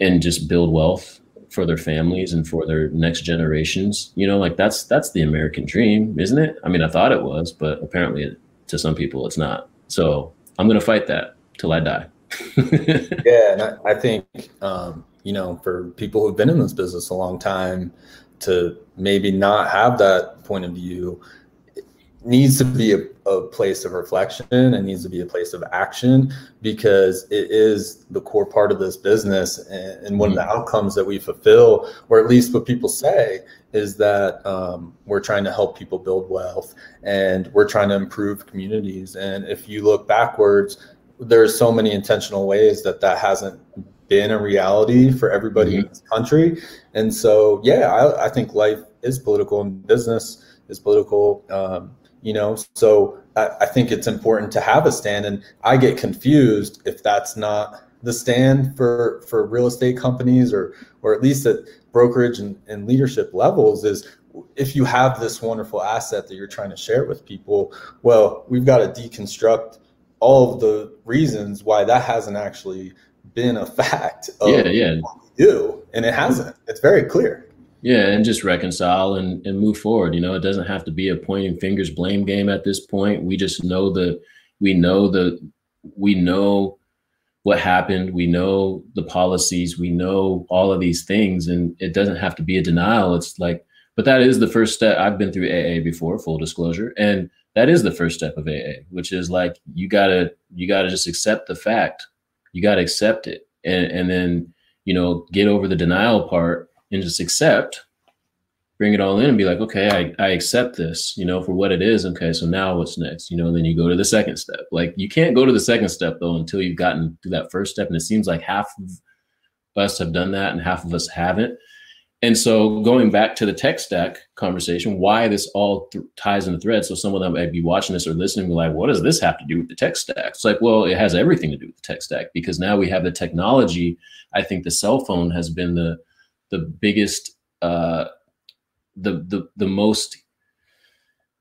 and just build wealth for their families and for their next generations. You know like that's that's the american dream isn't it? I mean i thought it was but apparently to some people it's not. So i'm going to fight that till i die. Yeah and I, I think um, you know for people who've been in this business a long time to maybe not have that point of view needs to be a, a, place of reflection and needs to be a place of action because it is the core part of this business and, and one mm-hmm. of the mm-hmm. outcomes that we fulfill or at least what people say is that um, we're trying to help people build wealth and we're trying to improve communities and if you look backwards there's so many intentional ways that that hasn't been a reality for everybody mm-hmm. in this country and so yeah I, I, think life is political and business is political um, you know? So I, I, think it's important to have a stand and i get confused if that's not the stand for for real estate companies or or at least at brokerage and, and leadership levels is if you have this wonderful asset that you're trying to share with people well we've got to deconstruct all of the reasons why that hasn't actually been a fact yeah yeah. do and it hasn't. It's very clear yeah, and just reconcile and, and move forward. You know, it doesn't have to be a pointing fingers blame game at this point. We just know the we know the we know what happened. We know the policies. We know all of these things, and it doesn't have to be a denial. It's like, but that is the first step. I've been through AA before, full disclosure, and that is the first step of AA, which is like you gotta you gotta just accept the fact. You gotta accept it, and and then you know get over the denial part and just accept, bring it all in and be like, okay, I, I accept this, you know, for what it is. Okay, so now what's next? You know, then you go to the second step. Like you can't go to the second step though until you've gotten to that first step. And it seems like half of us have done that and half of us haven't. And so going back to the tech stack conversation, why this all th- ties in the thread. So someone that might be watching this or listening be like, what does this have to do with the tech stack? It's like, well, it has everything to do with the tech stack because now we have the technology. I think the cell phone has been the the biggest, uh, the the the most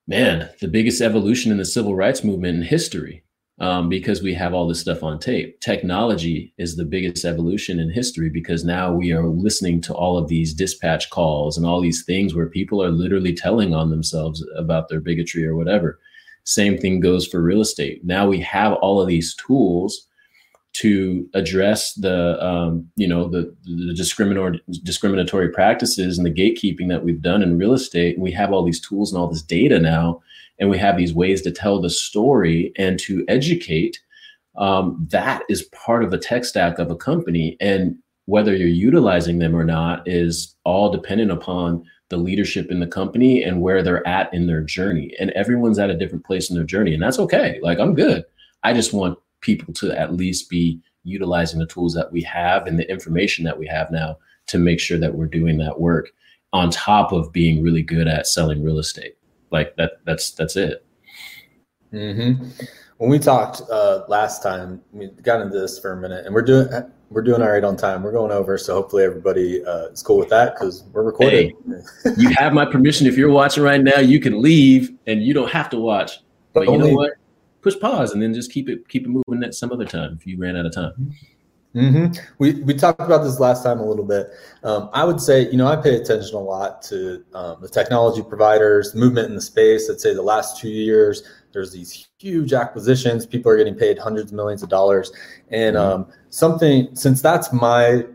man, the biggest evolution in the civil rights movement in history um, because we have all this stuff on tape. Technology is the biggest evolution in history because now we are listening to all of these dispatch calls and all these things where people are literally telling on themselves about their bigotry or whatever. Same thing goes for real estate. Now we have all of these tools to address the um, you know the, the discriminatory practices and the gatekeeping that we've done in real estate. We have all these tools and all this data now, and we have these ways to tell the story and to educate. Um, that is part of the tech stack of a company, and whether you're utilizing them or not is all dependent upon the leadership in the company and where they're at in their journey. And everyone's at a different place in their journey, and that's okay. Like I'm good. I just want people to at least be utilizing the tools that we have and the information that we have now to make sure that we're doing that work on top of being really good at selling real estate. Like that, that's that's it. Mm-hmm. When we talked uh, last time, we got into this for a minute, and we're doing we're doing all right on time. We're going over, so hopefully everybody uh, is cool with that because we're recording. Hey, you have my permission. If you're watching right now, you can leave, and you don't have to watch. But, but you know what? Push pause and then just keep it keep it moving at some other time if you ran out of time. Mm-hmm. We we talked about this last time a little bit. Um, I would say you know I pay attention a lot to um, the technology providers, movement in the space. I'd say the last two years there's these huge acquisitions. People are getting paid hundreds of millions of dollars, and mm-hmm. um, something since that's my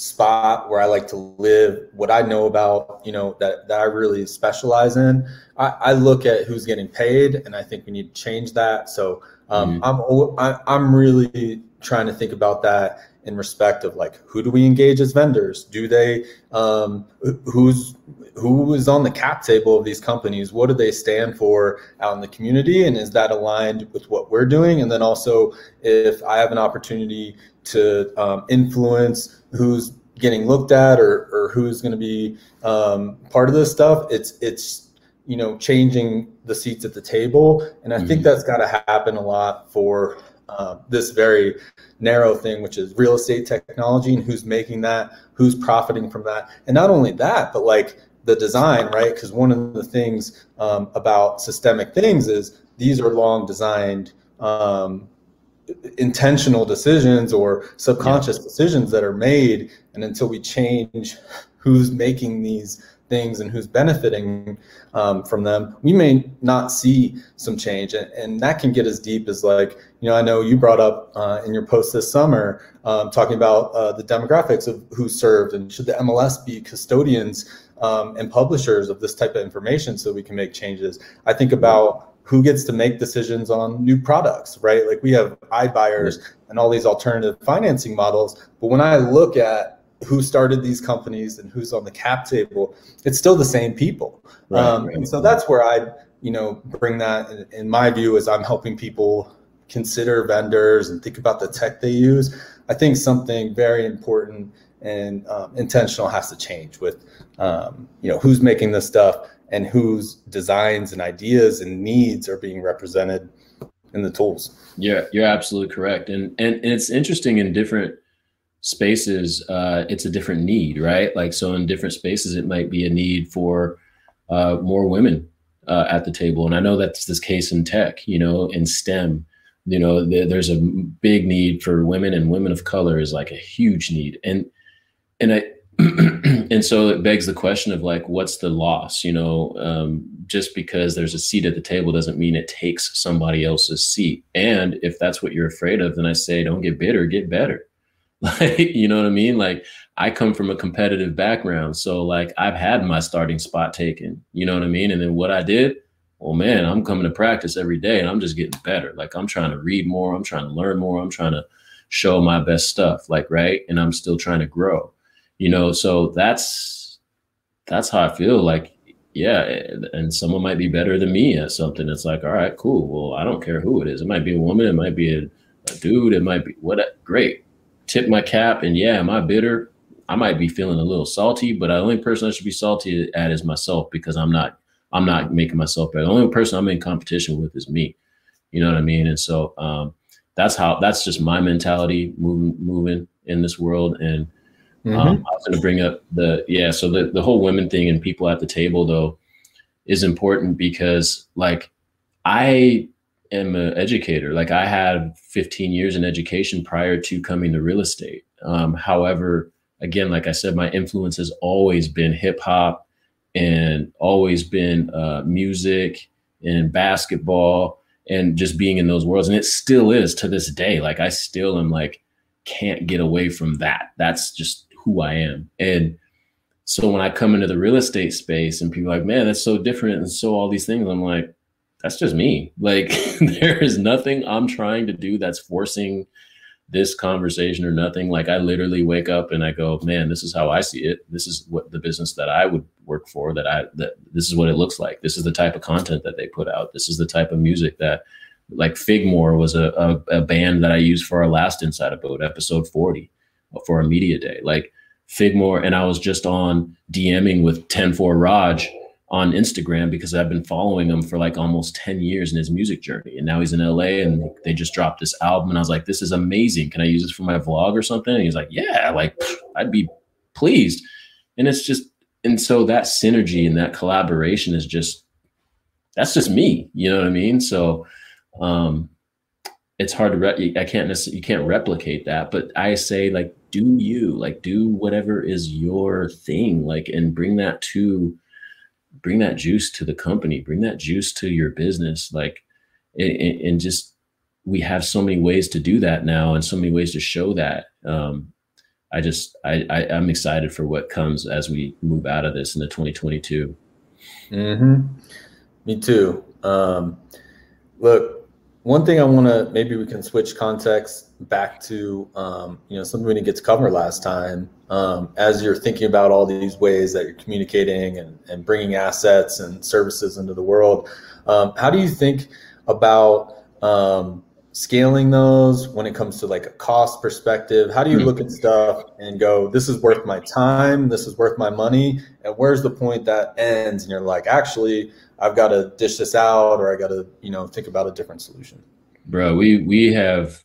spot where I like to live, what I know about, you know, that, that I really specialize in, I, I look at who's getting paid and I think we need to change that. So um, mm-hmm. I'm, I, I'm really trying to think about that in respect of like, who do we engage as vendors? Do they, um, who's, who is on the cap table of these companies? What do they stand for out in the community? And is that aligned with what we're doing? And then also if I have an opportunity to um, influence who's getting looked at or, or who's going to be um, part of this stuff. It's it's you know changing the seats at the table, and I mm-hmm. think that's got to happen a lot for uh, this very narrow thing, which is real estate technology and who's making that, who's profiting from that, and not only that, but like the design, right? Because one of the things um, about systemic things is these are long designed um, intentional decisions or subconscious yeah. decisions that are made and until we change who's making these things and who's benefiting um, from them we may not see some change and, and, that can get as deep as like you know i know you brought up uh, in your post this summer um, talking about uh, the demographics of who served and should the mls be custodians um, and publishers of this type of information so we can make changes i think about who gets to make decisions on new products, right? Like we have iBuyers and all these alternative financing models. But when I look at who started these companies and who's on the cap table, it's still the same people. Right, um, right. And so that's where I, you know, bring that in, in my view as I'm helping people consider vendors and think about the tech they use. I think something very important and um, intentional has to change with, um, you know, who's making this stuff and whose designs and ideas and needs are being represented in the tools. Yeah, you're absolutely correct. And and, and it's interesting in different spaces, uh, it's a different need, right? Like so in different spaces, it might be a need for uh, more women uh, at the table. And I know that's this case in tech, you know, in STEM. You know, there's a big need for women and women of color is like a huge need. And and I and so it begs the question of like, what's the loss? You know, um, just because there's a seat at the table doesn't mean it takes somebody else's seat. And if that's what you're afraid of, then I say, don't get bitter, get better. Like, you know what I mean? Like, I come from a competitive background, so like I've had my starting spot taken. You know what I mean? And then what I did, well, man, I'm coming to practice every day, and I'm just getting better. Like I'm trying to read more, I'm trying to learn more, I'm trying to show my best stuff. Like right, and I'm still trying to grow you know so that's that's how i feel like yeah and someone might be better than me at something it's like all right cool well i don't care who it is it might be a woman it might be a, a dude it might be what great tip my cap and yeah am i bitter i might be feeling a little salty but the only person i should be salty at is myself because i'm not i'm not making myself better the only person i'm in competition with is me you know what i mean and so um, that's how that's just my mentality moving moving in this world and Mm-hmm. Um, I was going to bring up the yeah, so the the whole women thing and people at the table though. is important because like I am an educator. Like I had 15 years in education prior to coming to real estate. Um, however, again, like I said, my influence has always been hip hop and always been uh, music and basketball and just being in those worlds. And it still is to this day. Like I still am like, can't get away from that. That's just who I am. And so when I come into the real estate space and people like, man, that's so different and so all these things, I'm like, that's just me. Like there is nothing I'm trying to do that's forcing this conversation or nothing. Like I literally wake up and I go, man, this is how I see it. This is what the business that I would work for that I that this is what it looks like. This is the type of content that they put out. This is the type of music that like Figmore was a, a, a band that I used for our last Inside Abode episode 40 for a media day. Like Figmore and I was just on DMing with 104 Raj on Instagram because I've been following him for like almost 10 years in his music journey. And now he's in LA and they just dropped this album. And I was like, this is amazing. Can I use this for my vlog or something? And he's like, yeah, like I'd be pleased. And it's just, and so that synergy and that collaboration is just, that's just me. You know what I mean? So, um, it's hard to, re- I can't you can't replicate that, but I say like, do you like do whatever is your thing, like, and bring that to, bring that juice to the company bring that juice to your business like and, and just we have so many ways to do that now and so many ways to show that um, i just I, I am excited for what comes as we move out of this into 2022 mm-hmm. me too um, look one thing I want to maybe we can switch context back to um, you know something we didn't get to cover last time. Um, as you're thinking about all these ways that you're communicating and, and bringing assets and services into the world, um, how do you think about um, scaling those when it comes to like a cost perspective? How do you mm-hmm. look at stuff and go, this is worth my time, this is worth my money, and where's the point that ends? And you're like, actually, I've got to dish this out or I got to, you know, think about a different solution. Bro, we we have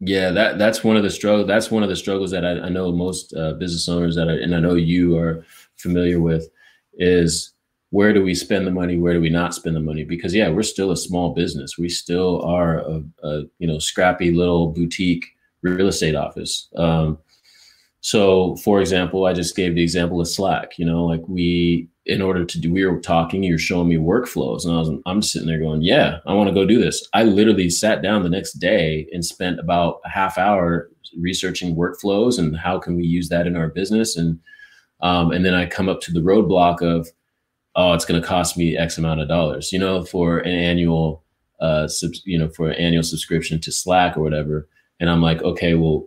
yeah, that that's one of the struggle. That's one of the struggles that I, I know most uh, business owners that, are, and I know you are familiar with, is where do we spend the money? Where do we not spend the money? Because yeah, we're still a small business. We still are a, a you know scrappy little boutique real estate office. Um, so, for example, I just gave the example of Slack. You know, like we in order to do, we were talking, you're showing me workflows. And I was, I'm sitting there going, yeah, I want to go do this. I literally sat down the next day and spent about a half hour researching workflows and how can we use that in our business. And, um, and then I come up to the roadblock of, oh, it's going to cost me X amount of dollars, you know, for an annual, uh, sub, you know, for an annual subscription to Slack or whatever. And I'm like, okay, well,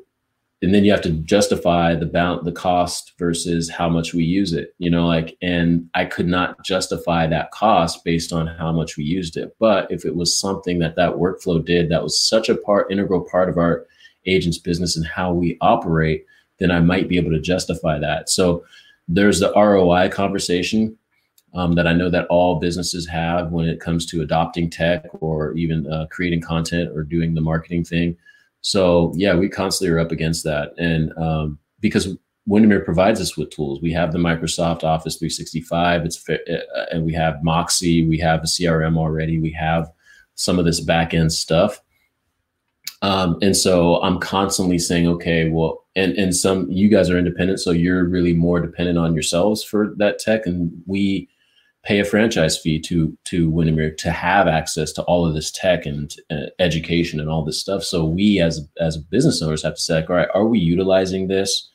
and then you have to justify the bound the cost versus how much we use it you know like and i could not justify that cost based on how much we used it. But if it was something that that workflow did that was such a part integral part of our agent's business and how we operate then i might be able to justify that. So there's the roi conversation um, that i know that all businesses have when it comes to adopting tech or even uh, creating content or doing the marketing thing so yeah, we constantly are up against that, and um, because Windermere provides us with tools, we have the Microsoft Office 365. It's uh, and we have Moxi, we have a CRM already, we have some of this back end stuff. Um, and so I'm constantly saying, okay, well, and and some you guys are independent, so you're really more dependent on yourselves for that tech, and we pay a franchise fee to to Windermere to have access to all of this tech and uh, education and all this stuff. So we as as business owners have to say, all right, are we utilizing this?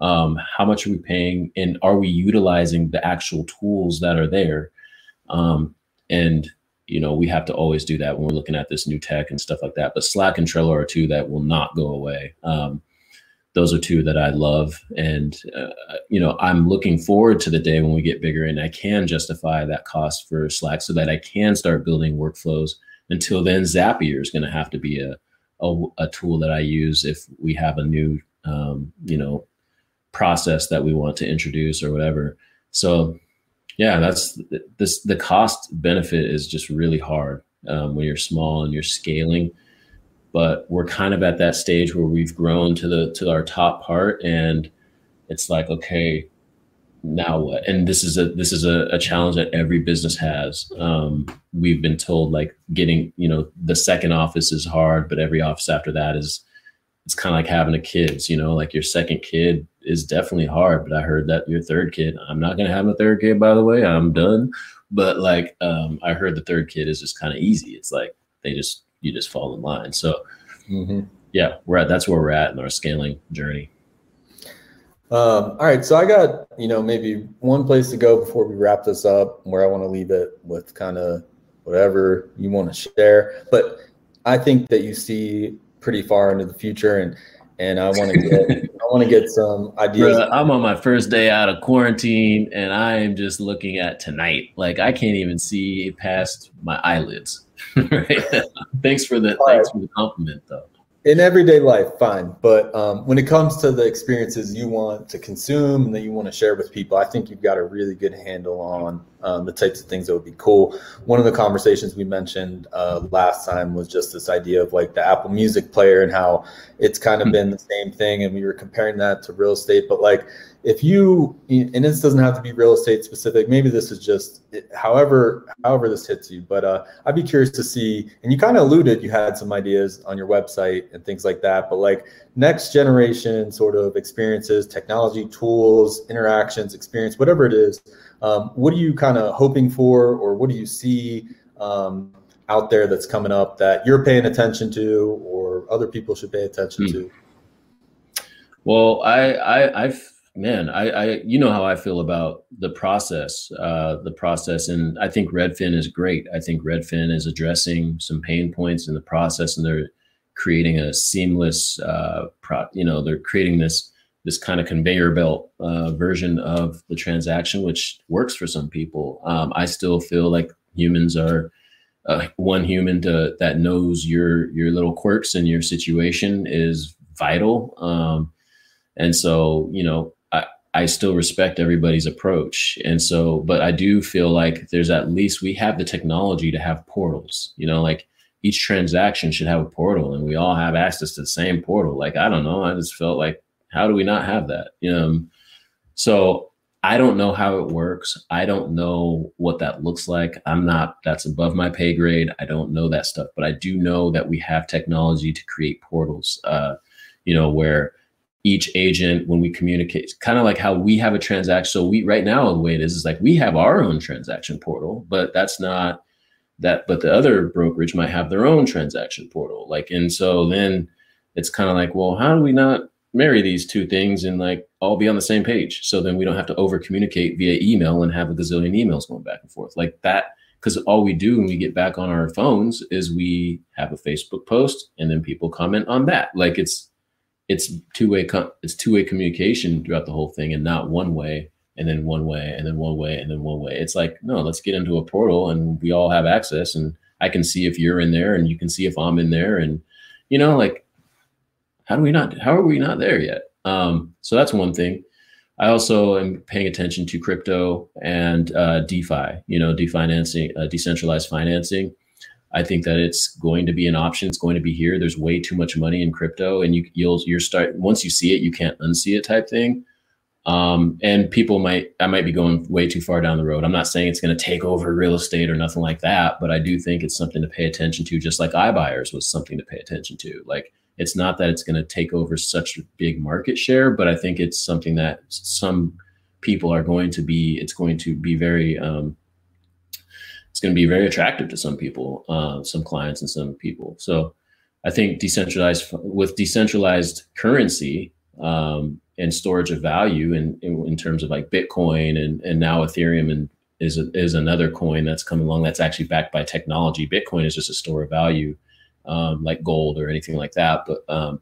Um, how much are we paying, and are we utilizing the actual tools that are there? Um, and you know, we have to always do that when we're looking at this new tech and stuff like that. But Slack and Trello are two that will not go away. Um, those are two that I love. And, uh, you know, I'm looking forward to the day when we get bigger and I can justify that cost for Slack so that I can start building workflows. Until then, Zapier is going to have to be a, a, a, tool that I use if we have a new, um, you know, process that we want to introduce or whatever. So, yeah, that's this. The cost benefit is just really hard um, when you're small and you're scaling but we're kind of at that stage where we've grown to the to our top part and it's like okay now what? And this is a this is a, a challenge that every business has. Um, we've been told like getting you know the second office is hard, but every office after that is it's kind of like having a kids. You know, like your second kid is definitely hard, but I heard that your third kid. I'm not gonna have a third kid, by the way. I'm done. But like um, I heard the third kid is just kind of easy. It's like they just you just fall in line. So Mm-hmm. yeah, we're at that's where we're at in our scaling journey. Um, all right, so I got you know maybe one place to go before we wrap this up, where I want to leave it with kind of whatever you want to share. But I think that you see pretty far into the future, and and I want to get I want to get some ideas. Bruh, I'm on my first day out of quarantine, and I am just looking at tonight. Like I can't even see past my eyelids. right? thanks for the thanks for the compliment, though. in everyday life, fine. But um, when it comes to the experiences you want to consume and that you want to share with people, I think you've got a really good handle on um, the types of things that would be cool. One of the conversations we mentioned uh, last time was just this idea of like the Apple Music player and how it's kind of been the same thing. And we were comparing that to real estate. But like, if you, and this doesn't have to be real estate specific, maybe this is just however, however this hits you. But uh, I'd be curious to see, and you kind of alluded, you had some ideas on your website and things like that. But like next generation sort of experiences, technology, tools, interactions, experience, whatever it is, um, what are you kind of hoping for, or what do you see um, out there that's coming up that you're paying attention to, or other people should pay attention Hmm. to? Well, I, I, I've, man, I, I, you know how I feel about the process, uh, the process, and I think Redfin is great. I think Redfin is addressing some pain points in the process, and they're creating a seamless, uh, pro, you know, they're creating this this kind of conveyor belt uh, version of the transaction, which works for some people. Um, I still feel like humans are uh, one human to, that knows your your little quirks and your situation is vital. Um, and so, you know, I, still respect everybody's approach. And so, but I do feel like there's at least we have the technology to have portals, you know, like each transaction should have a portal and we all have access to the same portal. Like, I don't know. I just felt like, how do we not have that? You know, so I don't know how it works. I don't know what that looks like. I'm not, that's above my pay grade. I don't know that stuff, but I do know that we have technology to create portals, uh, you know, where each agent, when we communicate, kind of like how we have a transaction. So we, right now, the way it is, is like we have our own transaction portal, but that's not that, but the other brokerage might have their own transaction portal. Like, and so then it's kind of like, well, how do we not marry these two things and like all be on the same page. So then we don't have to over communicate via email and have a gazillion emails going back and forth like that. Because all we do when we get back on our phones is we have a Facebook post and then people comment on that. Like it's it's two way com- it's two way communication throughout the whole thing and not one way and then one way and then one way and then one way. It's like no, let's get into a portal and we all have access and I can see if you're in there and you can see if I'm in there and you know like how do we not how are we not there yet? Um, so that's one thing. I also am paying attention to crypto and uh, defi you know definancing uh, decentralized financing i think that it's going to be an option it's going to be here there's way too much money in crypto and you you'll you're start once you see it you can't unsee it type thing um, and people might i might be going way too far down the road i'm not saying it's going to take over real estate or nothing like that but i do think it's something to pay attention to just like iBuyers was something to pay attention to like it's not that it's going to take over such a big market share, but I think it's something that some people are going to be. It's going to be very. Um, going to be very attractive to some people, uh, some clients, and some people. So, I think decentralized with decentralized currency um, and storage of value, in, in in terms of like Bitcoin and and now Ethereum and is is another coin that's coming along that's actually backed by technology. Bitcoin is just a store of value um, like gold or anything like that. But um,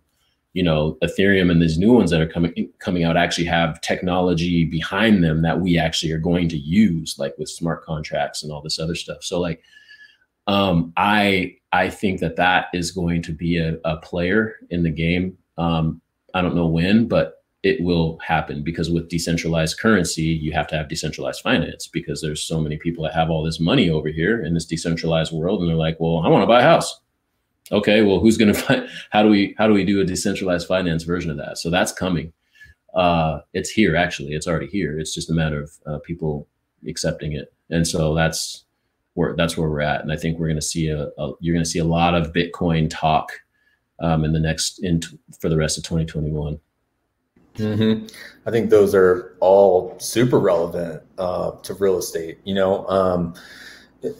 you know, Ethereum and these new ones that are coming coming out actually have technology behind them that we actually are going to use, like with smart contracts and all this other stuff. So like, um, I I think that that is going to be a, a player in the game. Um, I don't know when, but it will happen because with decentralized currency, you have to have decentralized finance because there's so many people that have all this money over here in this decentralized world, and they're like, well, I want to buy a house okay well who's going to find how do we how do we do a decentralized finance version of that so that's coming uh, it's here. Actually, it's already here. It's just a matter of uh, people accepting it, and so that's where that's where we're at. And I think we're going to see a, a you're going to see a lot of Bitcoin talk um, in the next in t- for the rest of 2021. Mm-hmm. I think those are all super relevant uh, to real estate. You know, um,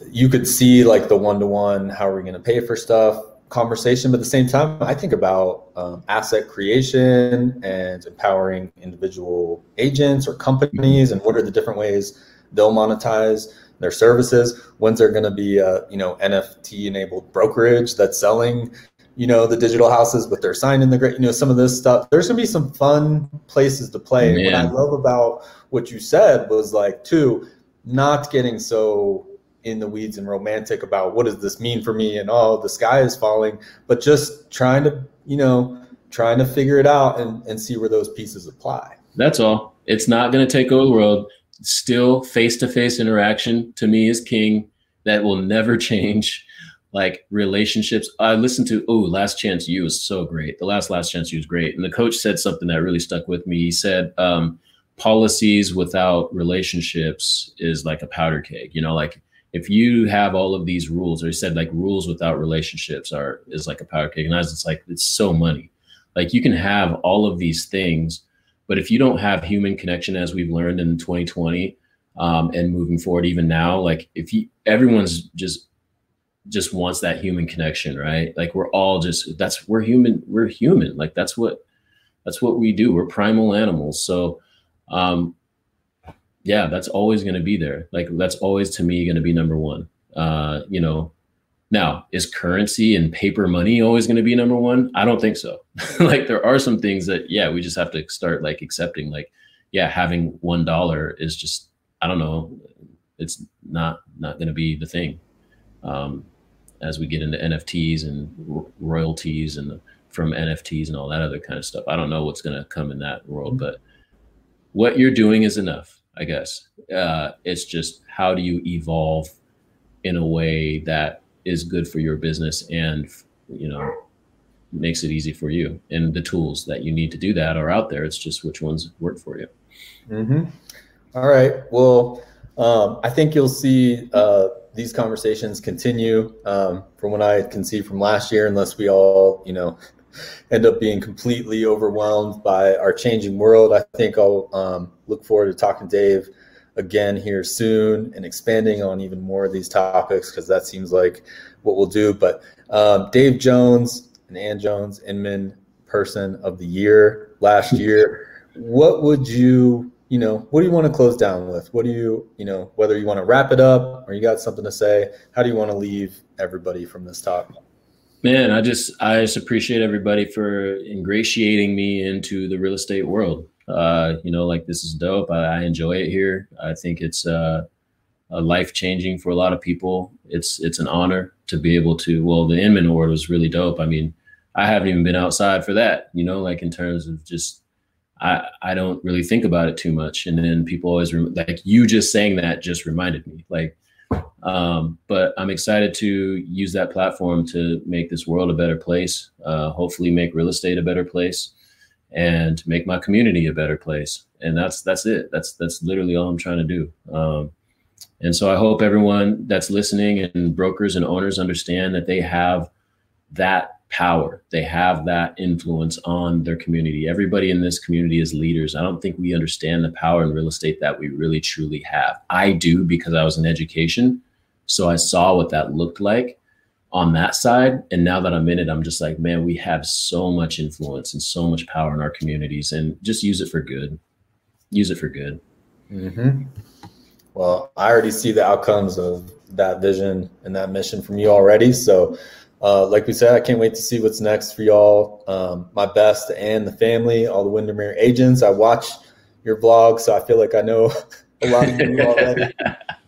you could see like the one to one, how are we going to pay for stuff conversation, but at the same time, I think about um, asset creation and empowering individual agents or companies, and what are the different ways they'll monetize their services. When's there going to be a you know NFT enabled brokerage that's selling you know the digital houses but they're signing the great you know some of this stuff? There's gonna be some fun places to play. What i love about what you said was like two not getting so in the weeds and romantic about what does this mean for me and oh the sky is falling but just trying to you know trying to figure it out and, and see where those pieces apply that's all it's not going to take over the world still face-to-face interaction to me is king that will never change like relationships. I listened to oh, Last Chance U was so great. The last Last Chance U was great, and the coach said something that really stuck with me. He said, um, "Policies without relationships is like a powder keg." You know, like if you have all of these rules, or he said like rules without relationships are is like a power keg, and I was just like, it's so money. Like you can have all of these things, but if you don't have human connection, as we've learned in 2020 um, and moving forward, even now, like if you everyone's just just wants that human connection, right? Like we're all just that's we're human, we're human. Like that's what that's what we do. We're primal animals. So um yeah, that's always going to be there. Like that's always to me going to be number 1. Uh, you know, now, is currency and paper money always going to be number 1? I don't think so. like there are some things that yeah, we just have to start like accepting like yeah, having $1 is just I don't know, it's not not going to be the thing. Um, as we get into NFTs and royalties and from NFTs and all that other kind of stuff. I don't know what's going to come in that world, but what you're doing is enough, I guess. Uh, it's just how do you evolve in a way that is good for your business and you know makes it easy for you. And the tools that you need to do that are out there. It's just which ones work for you. Mm-hmm. All right. Well, um, I think you'll see. Uh, these conversations continue um, from what I can see from last year, unless we all, you know, end up being completely overwhelmed by our changing world. I think I'll um, look forward to talking to Dave again here soon and expanding on even more of these topics because that seems like what we'll do. But um, Dave Jones and Ann Jones, Inman Person of the Year last year. What would you you know, what do you want to close down with? What do you, you know, whether you want to wrap it up or you got something to say, how do you want to leave everybody from this talk? Man, I just I just appreciate everybody for ingratiating me into the real estate world. Uh, you know, like this is dope. I, I enjoy it here. I think it's uh, a life changing for a lot of people. It's it's an honor to be able to. Well, the Inman Award was really dope. I mean, I haven't even been outside for that. You know, like in terms of just I, I don't really think about it too much. And then people always rem- like you just saying that just reminded me like, um, but I'm excited to use that platform to make this world a better place. Uh, hopefully make real estate a better place and make my community a better place. And that's, that's it. That's, that's literally all I'm trying to do. Um, and so I hope everyone that's listening and brokers and owners understand that they have that power. They have that influence on their community. Everybody in this community is leaders. I don't think we understand the power in real estate that we really truly have. I do because I was in education. So I saw what that looked like on that side. And now that I'm in it, I'm just like, man, we have so much influence and so much power in our communities and just use it for good. Use it for good. Mm-hmm. Well, I already see the outcomes of that vision and that mission from you already. So uh, like we said, I can't wait to see what's next for y'all. Um, my best and the family, all the Windermere agents. I watch your vlog, so I feel like I know a lot of you already.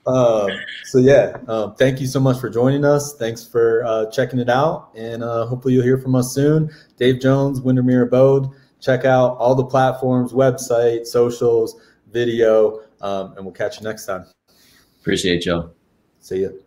Um, so yeah, um, thank you so much for joining us. Thanks for uh, checking it out, and uh, hopefully you'll hear from us soon. Dave Jones, Windermere Abode. Check out all the platforms, website, socials, video, um, and we'll catch you next time. Appreciate y'all. See you.